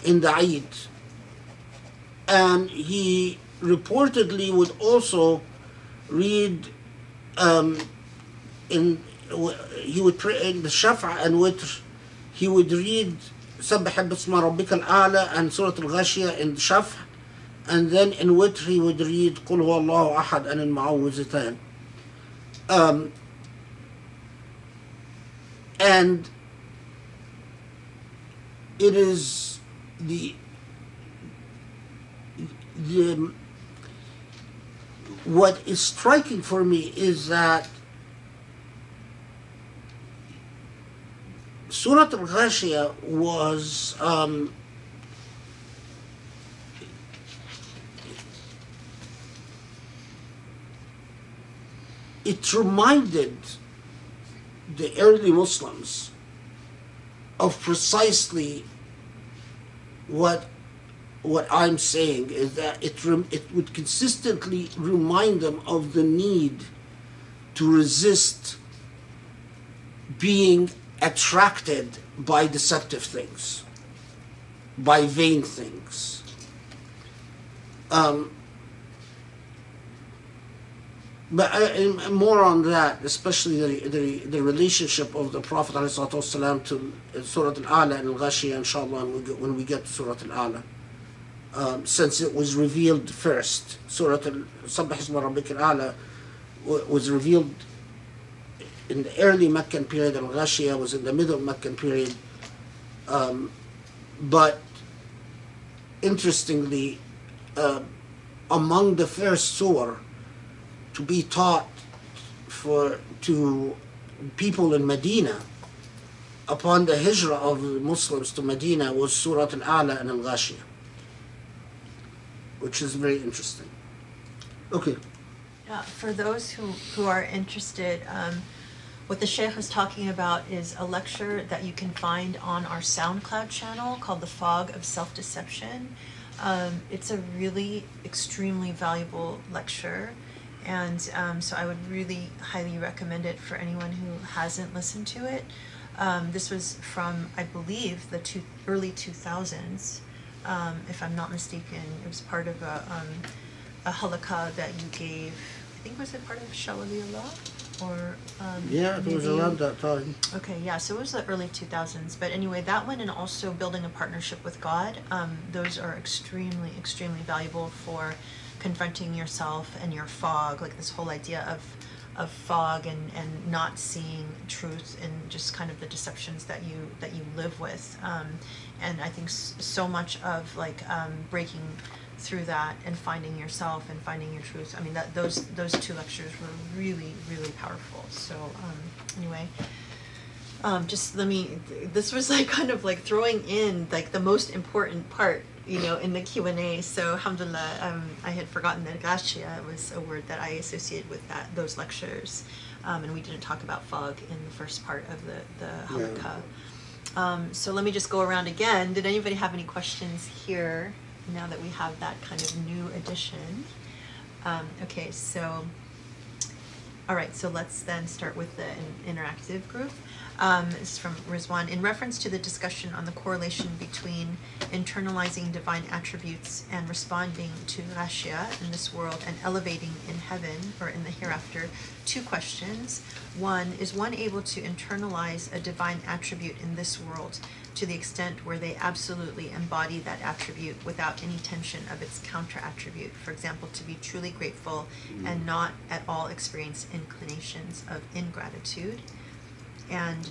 in the Eid. And he reportedly would also read um, in he would pray in the Shafa and Witr he would read سبح اسم ربك الأعلى and Surah Al-Ghashiyah in Shafa and then in witr he would read قل هو الله أحد and المعوذتان um, and it is the the what is striking for me is that Surah Al-Ghashiyah was um, it reminded the early Muslims of precisely what what I'm saying is that it rem- it would consistently remind them of the need to resist being attracted by deceptive things, by vain things. Um, but and more on that, especially the, the, the relationship of the Prophet ﷺ to Surah Al-A'la and Al-Ghashiyah, inshallah, when we get, when we get to Surah Al-A'la. Um, since it was revealed first, Surah Al-Sabbih Isma Rabbik Al-A'la wa- was revealed in the early Meccan period, and Ghashiyah was in the middle Meccan period. Um, but interestingly, uh, among the first surah to be taught for to people in Medina upon the hijrah of the Muslims to Medina was Surah Al-A'la and Al-Ghashiyah, which is very interesting. Okay. Uh, for those who, who are interested, um, what the Sheikh was talking about is a lecture that you can find on our SoundCloud channel called The Fog of Self Deception. Um, it's a really extremely valuable lecture, and um, so I would really highly recommend it for anyone who hasn't listened to it. Um, this was from, I believe, the two, early 2000s, um, if I'm not mistaken. It was part of a, um, a halaqa that you gave, I think was it part of Shalawiyullah? Or um, Yeah, it was around that time. Okay, yeah, so it was the early 2000s. But anyway, that one and also building a partnership with God, um, those are extremely, extremely valuable for confronting yourself and your fog, like this whole idea of of fog and, and not seeing truth and just kind of the deceptions that you that you live with. Um, and I think so much of like um, breaking through that and finding yourself and finding your truth. I mean, that those those two lectures were really, really powerful. So um, anyway um, just let me this was like kind of like throwing in like the most important part you know in the q&a so alhamdulillah um, i had forgotten that ghashia was a word that i associated with that those lectures. Um, and we didn't talk about fog in the first part of the the halaqa. Um, so let me just go around again. Did anybody have any questions here now that we have that kind of new addition? Um, okay so all right, so let's then start with the in- interactive group. Um, it's from Rizwan. In reference to the discussion on the correlation between internalizing divine attributes and responding to Ghashia in this world and elevating in heaven or in the hereafter, two questions. One, is one able to internalize a divine attribute in this world to the extent where they absolutely embody that attribute without any tension of its counter attribute? For example, to be truly grateful and not at all experience inclinations of ingratitude. And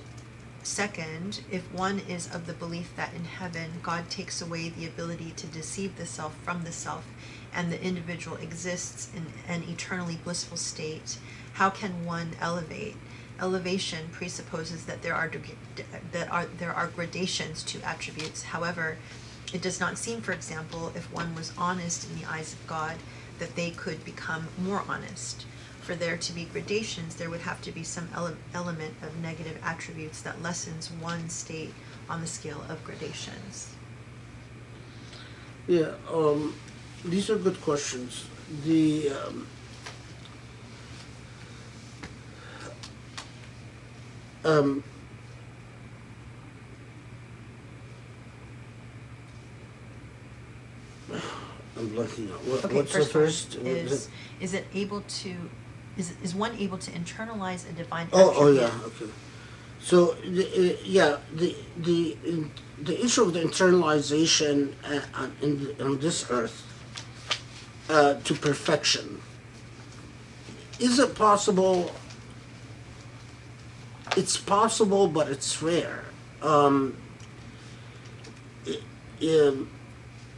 second, if one is of the belief that in heaven God takes away the ability to deceive the self from the self and the individual exists in an eternally blissful state, how can one elevate? Elevation presupposes that there are that are there are gradations to attributes. However, it does not seem, for example, if one was honest in the eyes of God, that they could become more honest. For there to be gradations, there would have to be some ele- element of negative attributes that lessens one state on the scale of gradations. Yeah, um, these are good questions. The um, um, I'm blanking out. What, Okay, what's first, the first? is is it able to is is one able to internalize a divine Oh, oh attribute? yeah, okay. So the, uh, yeah, the the in, the issue of the internalization uh, on, in the, on this earth uh, to perfection. Is it possible? It's possible, but it's rare. Um, i- um,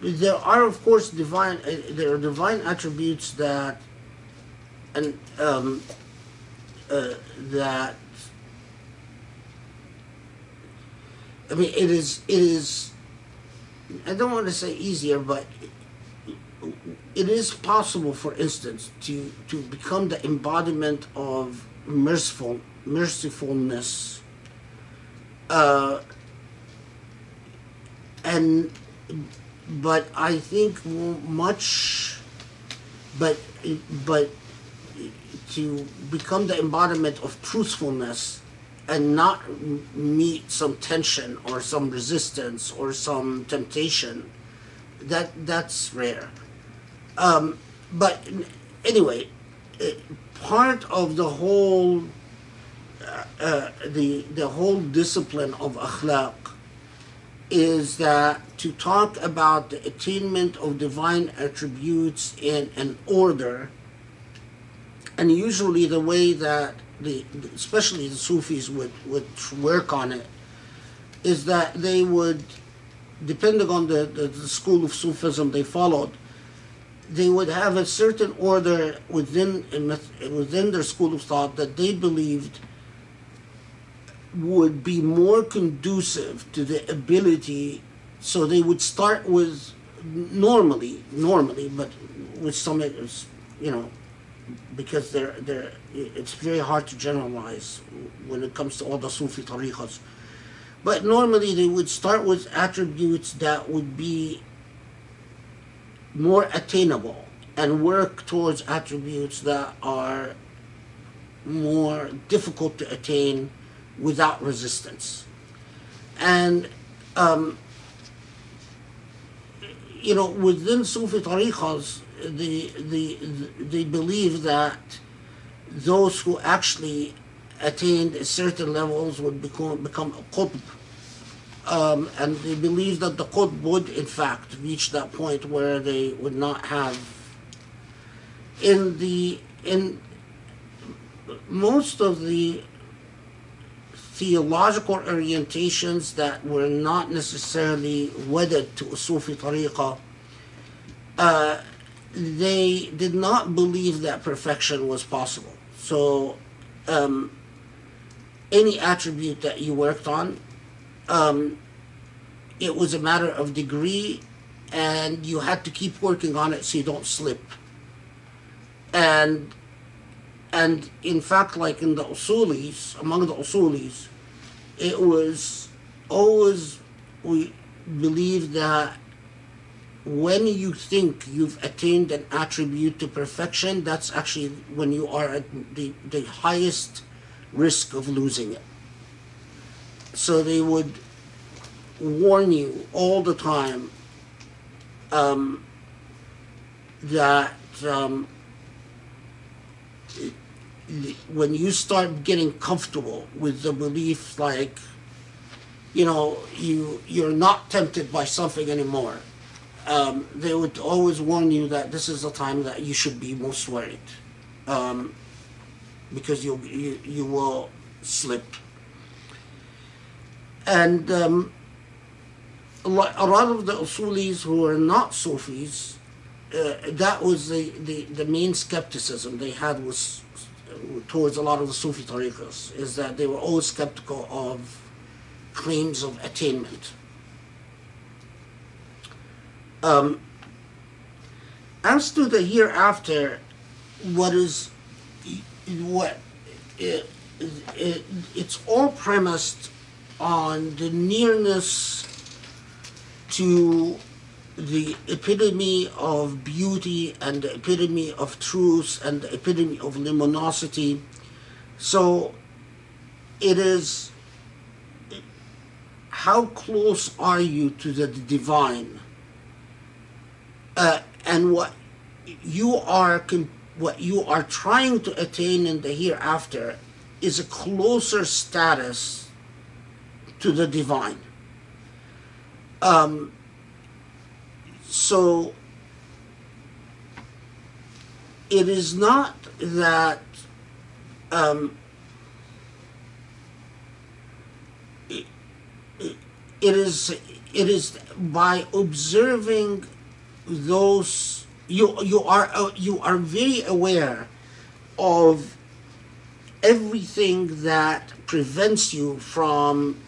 there are, of course, divine. Uh, there are divine attributes that, and um, uh, that. I mean, it is. It is. I don't want to say easier, but it is possible, for instance, to to become the embodiment of merciful mercifulness. Uh, and but I think much, but but to become the embodiment of truthfulness and not meet some tension or some resistance or some temptation. That that's rare. Um, but anyway it, part of the whole uh, uh, the the whole discipline of akhlaq is that to talk about the attainment of divine attributes in an order and usually the way that the especially the Sufis would would work on it is that they would depending on the, the, the school of Sufism they followed they would have a certain order within within their school of thought that they believed would be more conducive to the ability so they would start with normally normally but with some you know because they're they're it's very hard to generalize when it comes to all the Sufi tariqas. But normally they would start with attributes that would be more attainable and work towards attributes that are more difficult to attain without resistance. And um, you know, within Sufi tariqas, the, the, they believe that those who actually attained certain levels would become, become a qutb. Um, and they believe that the qutb would, in fact, reach that point where they would not have. In the in most of the theological orientations that were not necessarily wedded to Sufi tariqah, uh, they did not believe that perfection was possible. So, um, any attribute that you worked on, um, it was a matter of degree, and you had to keep working on it so you don't slip. And and in fact, like in the usulis, among the usulis, it was always we believed that when you think you've attained an attribute to perfection, that's actually when you are at the, the highest risk of losing it. So they would warn you all the time um, that um, when you start getting comfortable with the belief like you know you you're not tempted by something anymore um, they would always warn you that this is the time that you should be most worried um, because you, you you will slip and um, a lot, of the usulis who are not Sufis uh, that was the, the, the main skepticism they had was towards a lot of the Sufi tariqas is that they were always skeptical of claims of attainment. Um, as to the hereafter, what is what it, it, it's all premised on the nearness to the epitome of beauty and the epitome of truth and the epitome of luminosity. So it is how close are you to the divine? Uh, and what you are what you are trying to attain in the hereafter is a closer status to the divine. Um, so it is not that um, it it is it is by observing those you you are uh, you are very aware of everything that prevents you from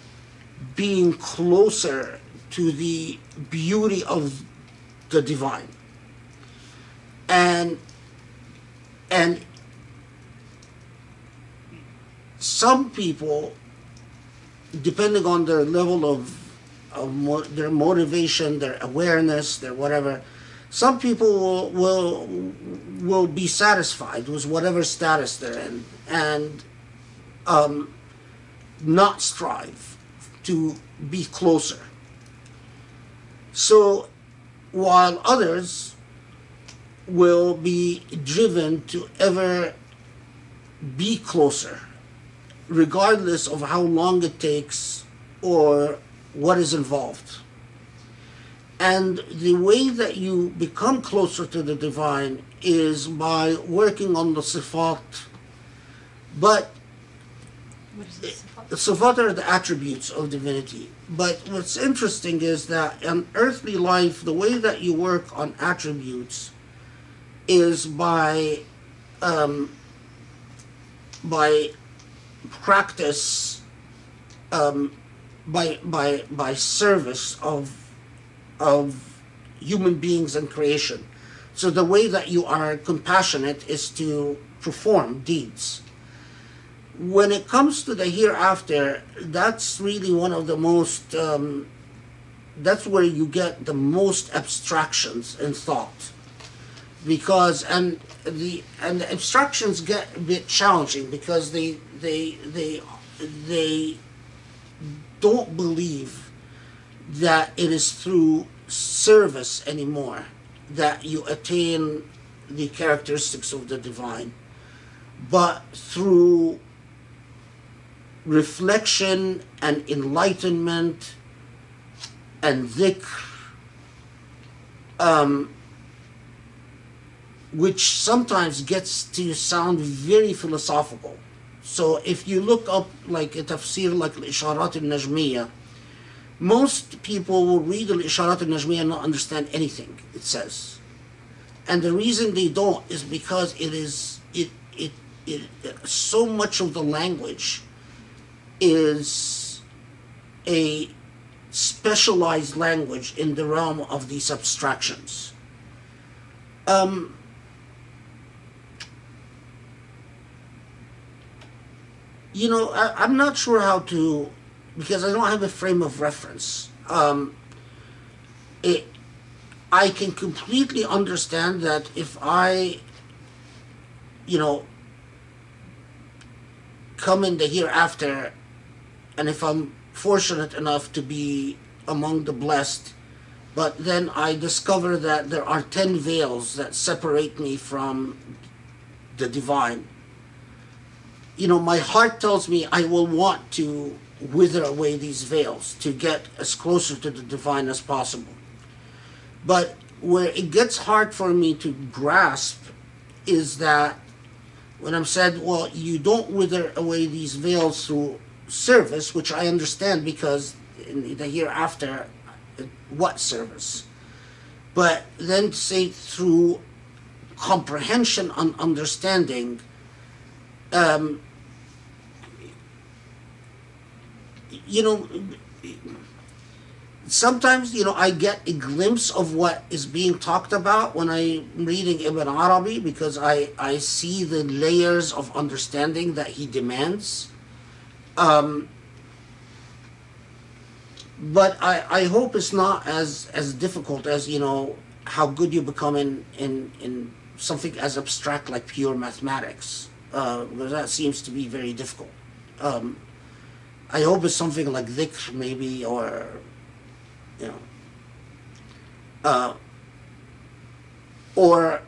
being closer to the beauty of the divine. And and some people depending on their level of, of mo- their motivation their awareness their whatever. Some people will, will will be satisfied with whatever status they're in and um, not strive to be closer. So while others will be driven to ever be closer, regardless of how long it takes or what is involved. And the way that you become closer to the divine is by working on the sifat. But What is this? the sifat are the attributes of divinity. But what's interesting is that in earthly life, the way that you work on attributes is by um, by practice um, by by by service of of human beings and creation. So the way that you are compassionate is to perform deeds. When it comes to the hereafter, that's really one of the most. Um, that's where you get the most abstractions in thought because and the and the abstractions get a bit challenging because they they they they don't believe that it is through service anymore that you attain the characteristics of the divine but through reflection and enlightenment and dhikr um, which sometimes gets to sound very philosophical. So if you look up like a tafsir like al-Isharat al-Najmiya, most people will read al-Isharat al-Najmiya and not understand anything it says. And the reason they don't is because it is it it, it so much of the language is a specialized language in the realm of these abstractions. Um, you know, I, I'm not sure how to, because I don't have a frame of reference. Um, it, I can completely understand that if I, you know, come in the hereafter, and if I'm fortunate enough to be among the blessed, but then I discover that there are 10 veils that separate me from the divine you know, my heart tells me I will want to wither away these veils to get as closer to the divine as possible. But where it gets hard for me to grasp is that when I'm said, well, you don't wither away these veils through service, which I understand because in the hereafter, what service? But then say through comprehension and understanding, um, you know, sometimes you know I get a glimpse of what is being talked about when I'm reading Ibn Arabi because I I see the layers of understanding that he demands. Um, but I, I hope it's not as as difficult as you know how good you become in in, in something as abstract like pure mathematics uh, because that seems to be very difficult. Um, I hope it's something like dhikr maybe or you know uh, or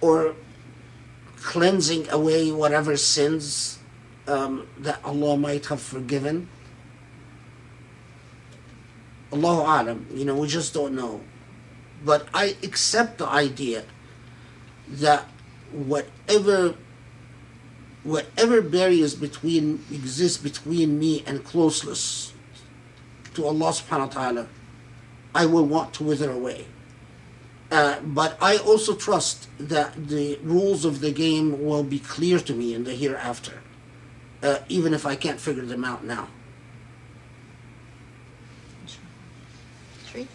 or cleansing away whatever sins um, that Allah might have forgiven. Allahu alam, you know, we just don't know. But I accept the idea that whatever whatever barriers between exist between me and closeness to Allah subhanahu wa ta'ala, I will want to wither away. Uh, but I also trust that the rules of the game will be clear to me in the hereafter, uh, even if I can't figure them out now. Sri?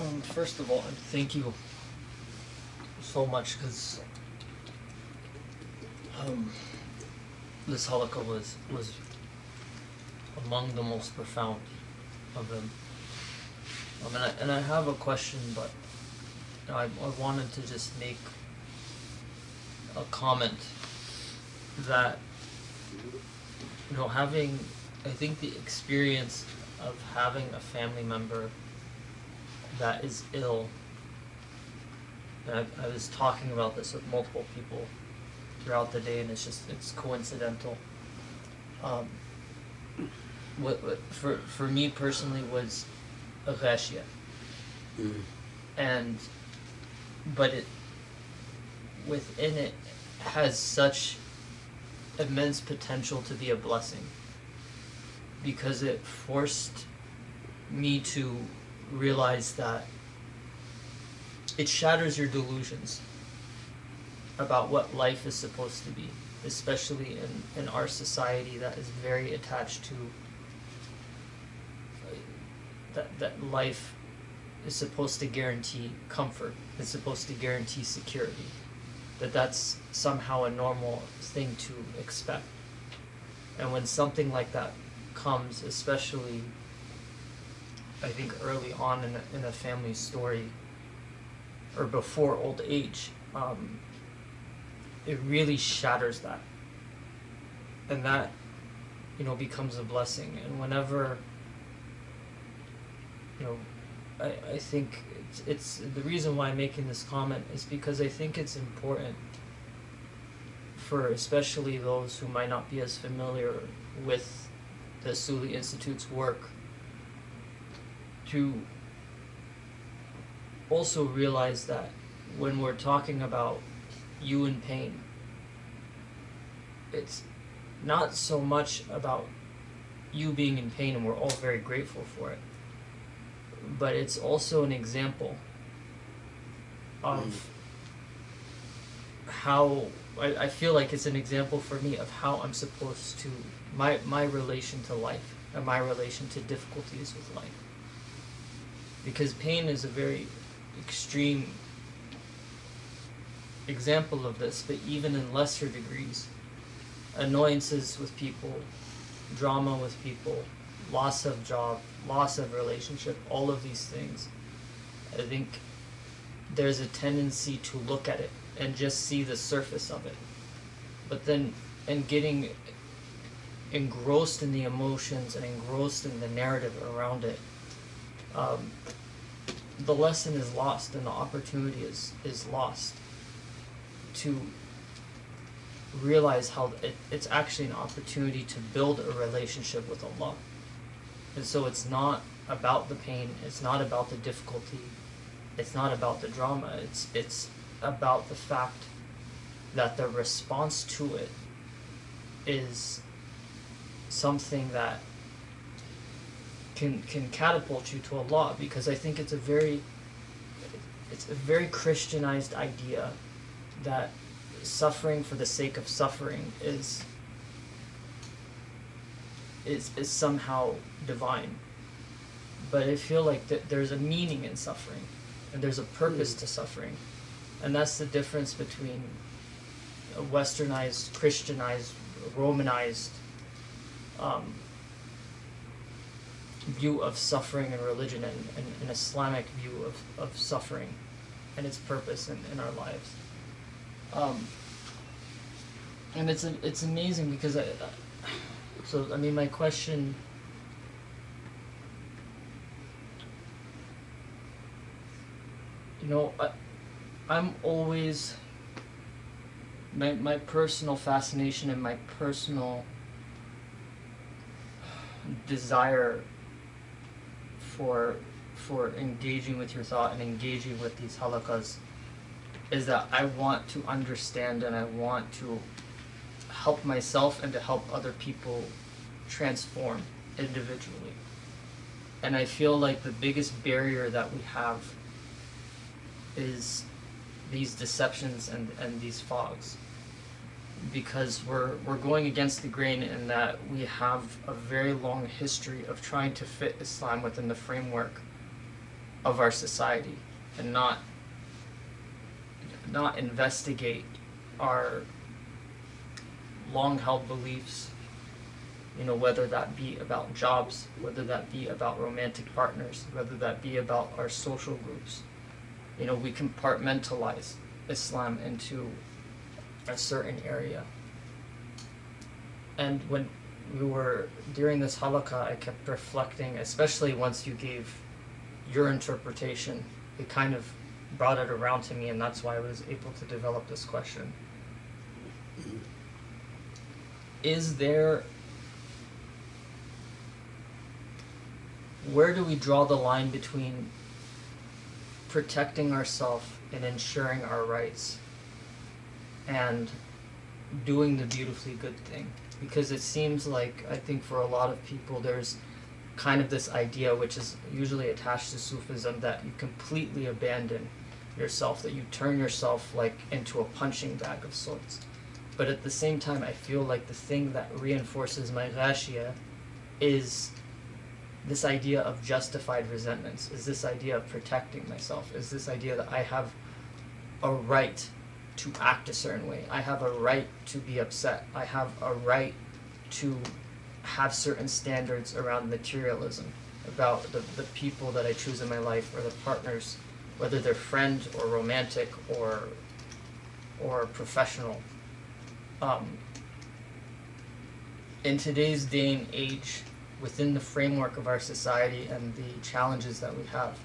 Um, first of all, thank you so much because um, this halaqa was was among the most profound of them. Um, and I and I have a question, but I I wanted to just make a comment that you know having I think the experience of having a family member that is ill. And I, I was talking about this with multiple people throughout the day, and it's just it's coincidental. Um, what, what for for me personally was a ghashia, Mm. and but it within it has such immense potential to be a blessing because it forced me to realize that it shatters your delusions about what life is supposed to be, especially in, in our society that is very attached to uh, that that life is supposed to guarantee comfort, it's supposed to guarantee security, that that's somehow a normal thing to expect. And when something like that comes, especially I think early on in a, in family story or before old age, um, it really shatters that. And that, you know, becomes a blessing. And whenever, you know, I, I think it's, it's the reason why I'm making this comment is because I think it's important for especially those who might not be as familiar with the Usuli Institute's work to also realize that when we're talking about you in pain, it's not so much about you being in pain, and we're all very grateful for it, but it's also an example of mm. how I, I feel like it's an example for me of how I'm supposed to my my relation to life and my relation to difficulties with life because pain is a very extreme example of this, but even in lesser degrees, annoyances with people, drama with people, loss of job, loss of relationship, all of these things, I think there's a tendency to look at it and just see the surface of it. But then, and getting engrossed in the emotions and engrossed in the narrative around it, um, the lesson is lost and the opportunity is is lost to realize how it, it's actually an opportunity to build a relationship with Allah. And so it's not about the pain, it's not about the difficulty, it's not about the drama, it's it's about the fact that the response to it is something that can can catapult you to Allah because I think it's a very it's a very Christianized idea that suffering for the sake of suffering is is is somehow divine. But I feel like that there's a meaning in suffering and there's a purpose to suffering. And that's the difference between a westernized, Christianized, Romanized um, view of suffering and religion and, and an Islamic view of, of suffering and its purpose in, in our lives. Um, and it's it's amazing because I, so I mean my question you know I, I'm always my my personal fascination and my personal desire for for engaging with your thought and engaging with these halaqas is that I want to understand and I want to help myself and to help other people transform individually. And I feel like the biggest barrier that we have is these deceptions and, and these fogs. Because we're we're going against the grain in that we have a very long history of trying to fit Islam within the framework of our society and not not investigate our long held beliefs you know whether that be about jobs whether that be about romantic partners whether that be about our social groups. You know we compartmentalize islam into a certain area. And when we were during this halaqa i kept reflecting especially once you gave your interpretation it kind of brought it around to me and that's why i was able to develop this question. Is there where do we draw the line between protecting ourselves and ensuring our rights and doing the beautifully good thing. Because it seems like i think for a lot of people there's kind of this idea which is usually attached to sufism that you completely abandon yourself that you turn yourself like into a punching bag of sorts. But at the same time i feel like the thing that reinforces my ghashia is this idea of justified resentments is this idea of protecting myself is this idea that i have a right to act a certain way. I have a right to be upset. I have a right to have certain standards around materialism about the, the people that i choose in my life or the partners whether they're friend or romantic or or professional. Um, in today's day and age within the framework of our society and the challenges that we have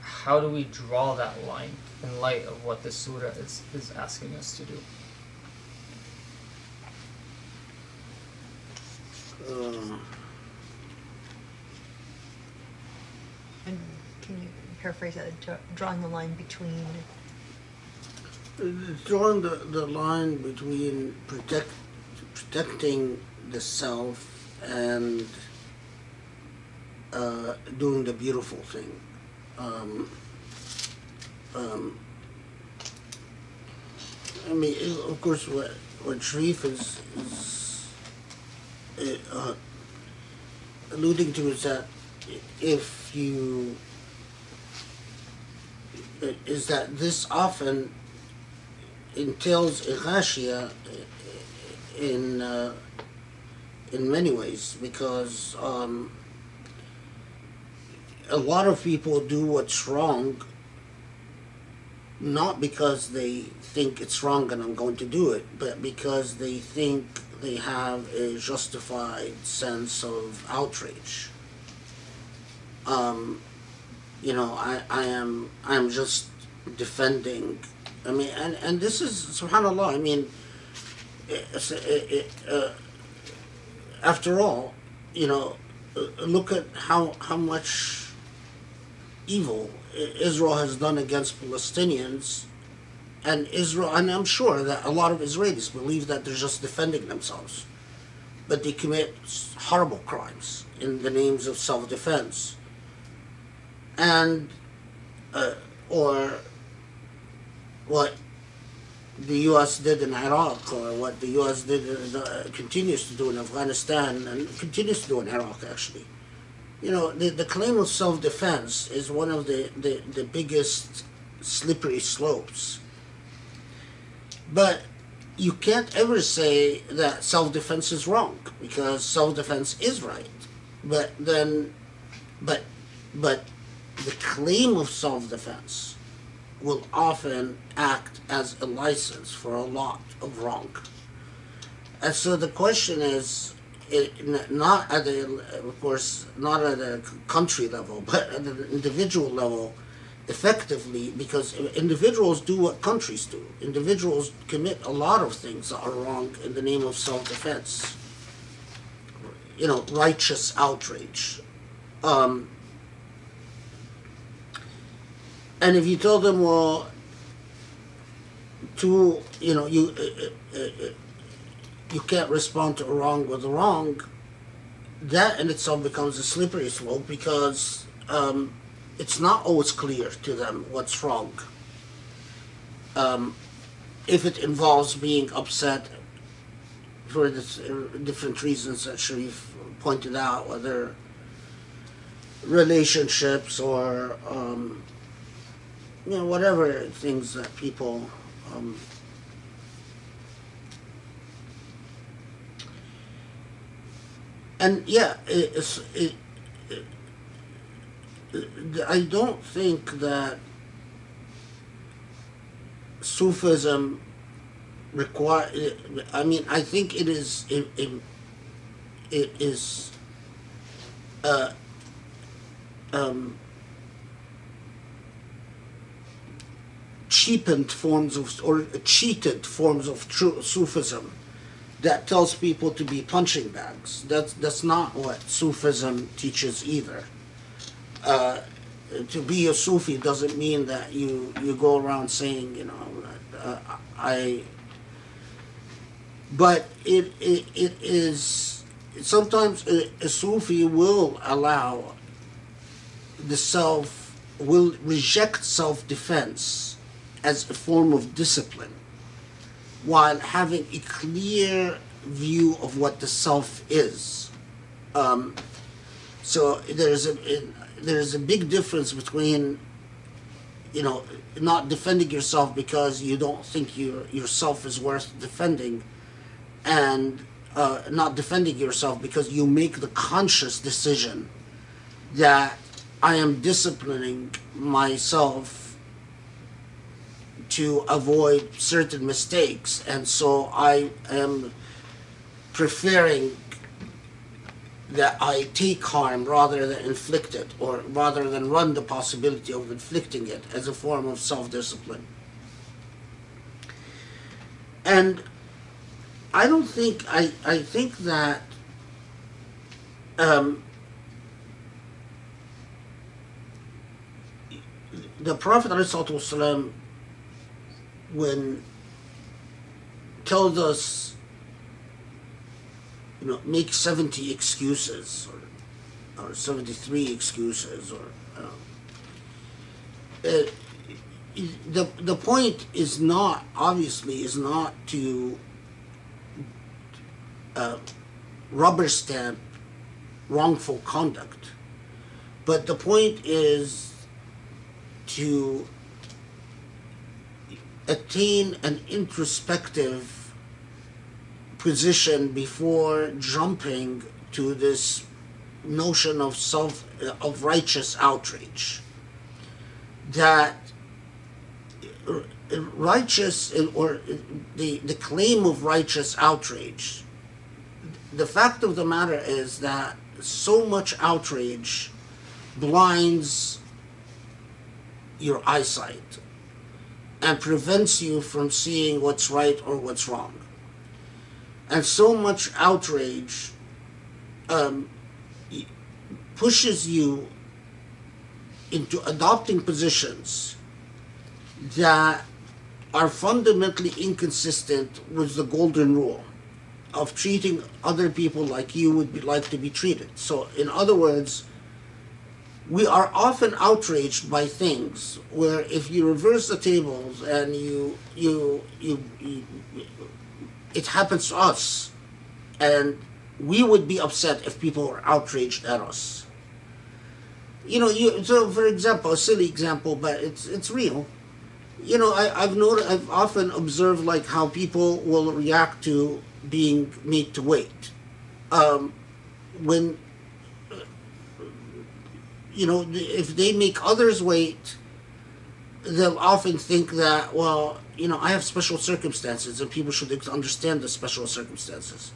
how do we draw that line in light of what this surah is, is asking us to do. Uh, And can you paraphrase that, drawing the line between, It's drawing the, the line between protect, protecting the self and uh, doing the beautiful thing. Um, um, I mean, of course, what, what Sharif is, is uh, alluding to is that if you is that this often entails a ghashia in uh, in many ways because um, a lot of people do what's wrong not because they think it's wrong and I'm going to do it, but because they think they have a justified sense of outrage. Um, you know, I, I am I am just defending. I mean, and, and this is subhanallah. I mean, it, it, uh, after all, you know, uh, look at how how much evil Israel has done against Palestinians, and Israel. And I'm sure that a lot of Israelis believe that they're just defending themselves, but they commit horrible crimes in the names of self-defense and uh, or what the U.S. did in Iraq, or what the U.S. did uh, continues to do in Afghanistan, and continues to do in Iraq. Actually, you know, the, the claim of self-defense is one of the, the, the biggest slippery slopes. But you can't ever say that self-defense is wrong because self-defense is right. But then, but but the claim of self-defense will often act as a license for a lot of wrong. And so the question is, not at the, of course, not at a country level, but at an individual level, effectively, because individuals do what countries do. Individuals commit a lot of things that are wrong in the name of self-defense. You know, righteous outrage, Um, and if you tell them, well, to you know, you uh, uh, uh, you can't respond to wrong with wrong, that in itself becomes a slippery slope because um, it's not always clear to them what's wrong. Um, if it involves being upset for this, different reasons that Sharif pointed out, whether relationships or um, you know whatever things that people and yeah, it's it, it, I don't think that Sufism require. I mean, I think it is it, it, it is uh, um, cheapened forms of or cheated forms of true Sufism that tells people to be punching bags. That's that's not what Sufism teaches either. Uh, to be a Sufi doesn't mean that you you go around saying you know uh, I. But it it, it is sometimes a, a Sufi will allow the self will reject self defense as a form of discipline while having a clear view of what the self is. Um, so there's a there's a big difference between you know not defending yourself because you don't think your yourself is worth defending and uh, not defending yourself because you make the conscious decision that I am disciplining myself to avoid certain mistakes, and so I am preferring that I take harm rather than inflict it, or rather than run the possibility of inflicting it as a form of self discipline. And I don't think, I, I think that um, the Prophet ﷺ, when tells us, you know, make 70 excuses or, or 73 excuses or um, uh, the, the point is not, obviously, is not to uh, rubber stamp wrongful conduct. But the point is to attain an introspective position before jumping to this notion of self uh, of righteous outrage. That righteous or the the claim of righteous outrage the fact of the matter is that so much outrage blinds your eyesight and prevents you from seeing what's right or what's wrong. And so much outrage um, pushes you into adopting positions that are fundamentally inconsistent with the golden rule of treating other people like you would be, like to be treated. So, in other words, we are often outraged by things where if you reverse the tables and you you you, you it happens to us and we would be upset if people were outraged at us. You know you so for example a silly example but it's it's real. You know I, i've noticed i've often observed like how people will react to being made to wait. Um, when you know, if they make others wait, they'll often think that, well, you know, I have special circumstances and people should understand the special circumstances.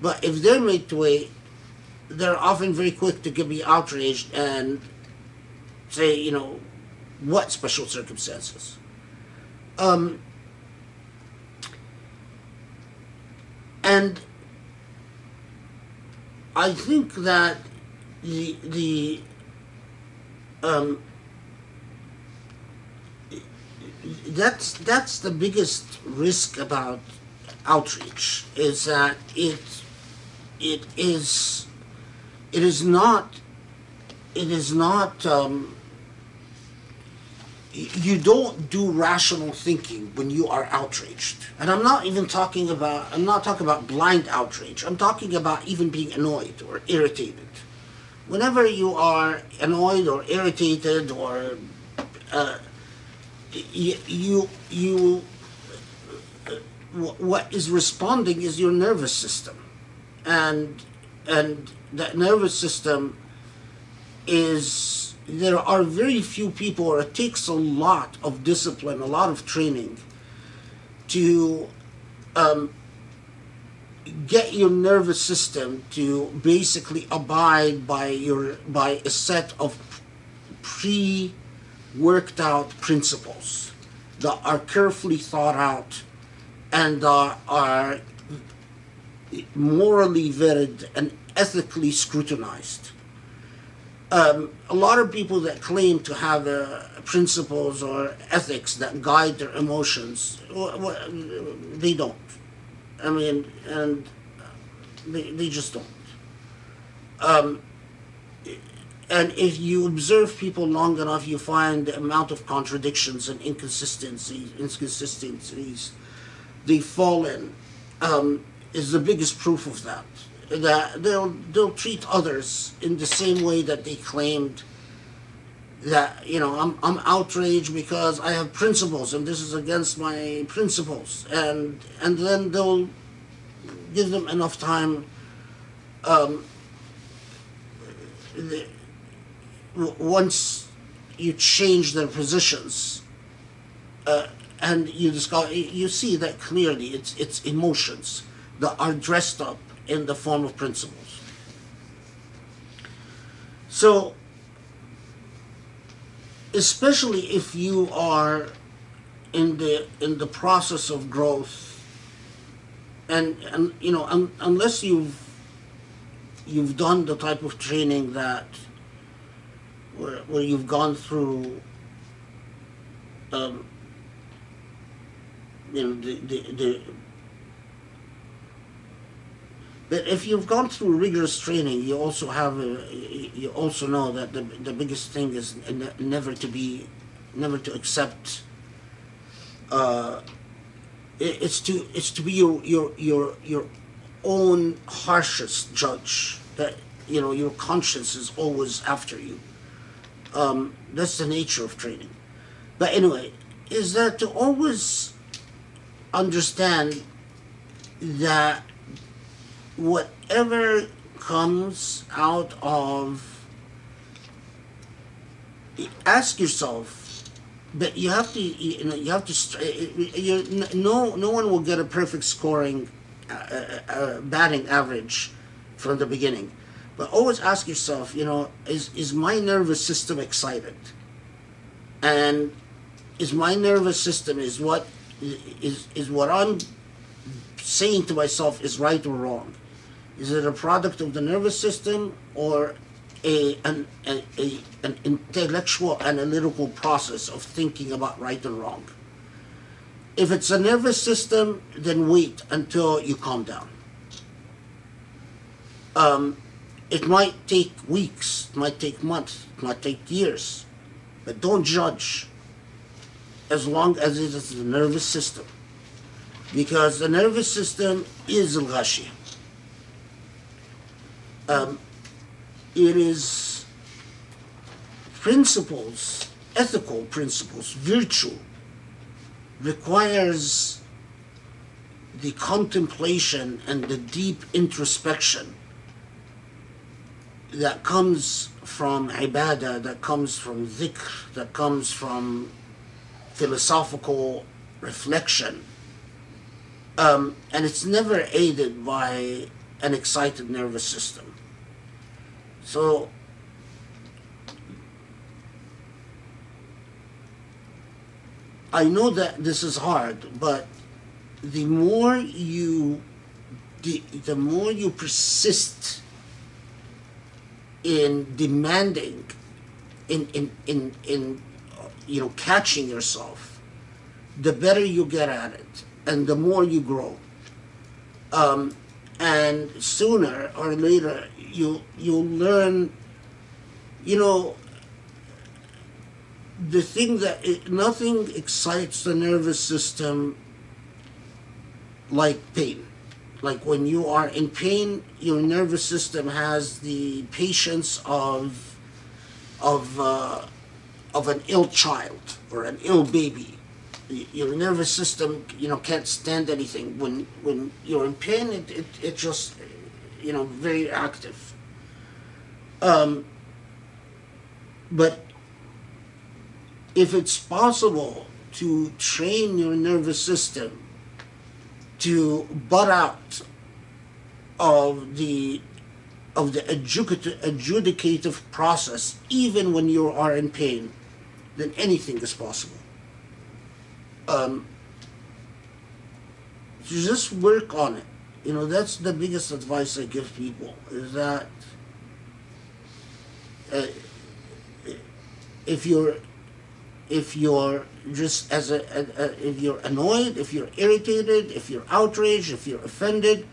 But if they're made to wait, they're often very quick to get me outraged and say, you know, what special circumstances? Um, and I think that the the um that's that's the biggest risk about outreach is that it it is it is not it is not um, you don't do rational thinking when you are outraged. And i'm not even talking about i'm not talking about blind outrage. I'm talking about even being annoyed or irritated whenever you are annoyed or irritated or uh, you you, uh, what is responding is your nervous system. And and that nervous system is there are very few people or it takes a lot of discipline a lot of training to um, get your nervous system to basically abide by your by a set of pre worked out principles that are carefully thought out and are morally vetted and ethically scrutinized. Um, a lot of people that claim to have uh, principles or ethics that guide their emotions, w- w- they don't. I mean, and they, they just don't. Um, and if you observe people long enough, you find the amount of contradictions and inconsistencies, inconsistencies they fall in um, is the biggest proof of that. That they'll they'll treat others in the same way that they claimed that you know I'm I'm outraged because I have principles and this is against my principles and and then they'll give them enough time. Um, the, once you change their positions, uh, and you discover you see that clearly it's it's emotions that are dressed up in the form of principles. So, especially if you are in the in the process of growth, and and you know un, unless you've you've done the type of training that where, where you've gone through um, you know the, the, the but if you've gone through rigorous training you also have a, you also know that the, the biggest thing is ne- never to be never to accept uh, it, it's to it's to be your your your your own harshest judge that you know your conscience is always after you. Um, that's the nature of training. But anyway is that to always understand that whatever comes out of ask yourself but you have to you know you have to you no no one will get a perfect scoring uh, uh, uh, batting average from the beginning but always ask yourself you know is is my nervous system excited and is my nervous system is what is is what I'm saying to myself is right or wrong? Is it a product of the nervous system or a an a, a, an intellectual analytical process of thinking about right and wrong? If it's a nervous system, then wait until you calm down. Um, it might take weeks, it might take months, it might take years, but don't judge as long as it is the nervous system. Because the nervous system is al ghashiyah. Um, it is principles, ethical principles, virtue, requires the contemplation and the deep introspection that comes from ibadah, that comes from dhikr, that comes from philosophical reflection. Um, and it's never aided by an excited nervous system. So, I know that this is hard, but the more you the, the more you persist in demanding, in in in in, you know, catching yourself, the better you get at it, and the more you grow. Um, and sooner or later, you you'll learn. You know, the thing that it, nothing excites the nervous system like pain. Like when you are in pain, your nervous system has the patience of of uh, of an ill child or an ill baby. Your nervous system, you know, can't stand anything. When when you're in pain, it it, it just, you know, very active. Um, but if it's possible to train your nervous system to butt out of the of the adjudicative process even when you are in pain then anything is possible um, just work on it you know that's the biggest advice i give people is that uh, if you're if you're just as a, a, a if you're annoyed, if you're irritated, if you're outraged, if you're offended,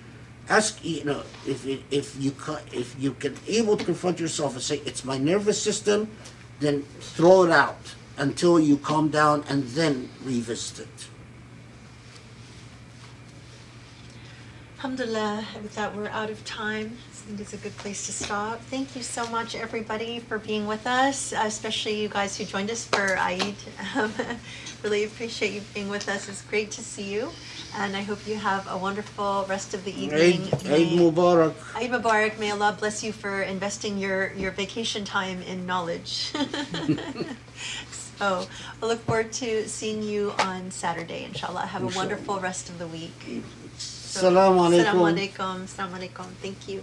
ask you know if if you ca- if you can able to confront yourself and say it's my nervous system, then throw it out until you calm down and then revisit it. Alhamdulillah, with that, we're out of time. I think it's a good place to stop. Thank you so much, everybody, for being with us, especially you guys who joined us for Eid. Um, really appreciate you being with us. It's great to see you, and I hope you have a wonderful rest of the evening. Eid, Eid Mubarak. Eid Mubarak. May Allah bless you for investing your, your vacation time in knowledge. so, I look forward to seeing you on Saturday, inshallah. Have a wonderful rest of the week. Assalamu alaikum. Assalamu alaikum. Assalamu alaikum. Thank you.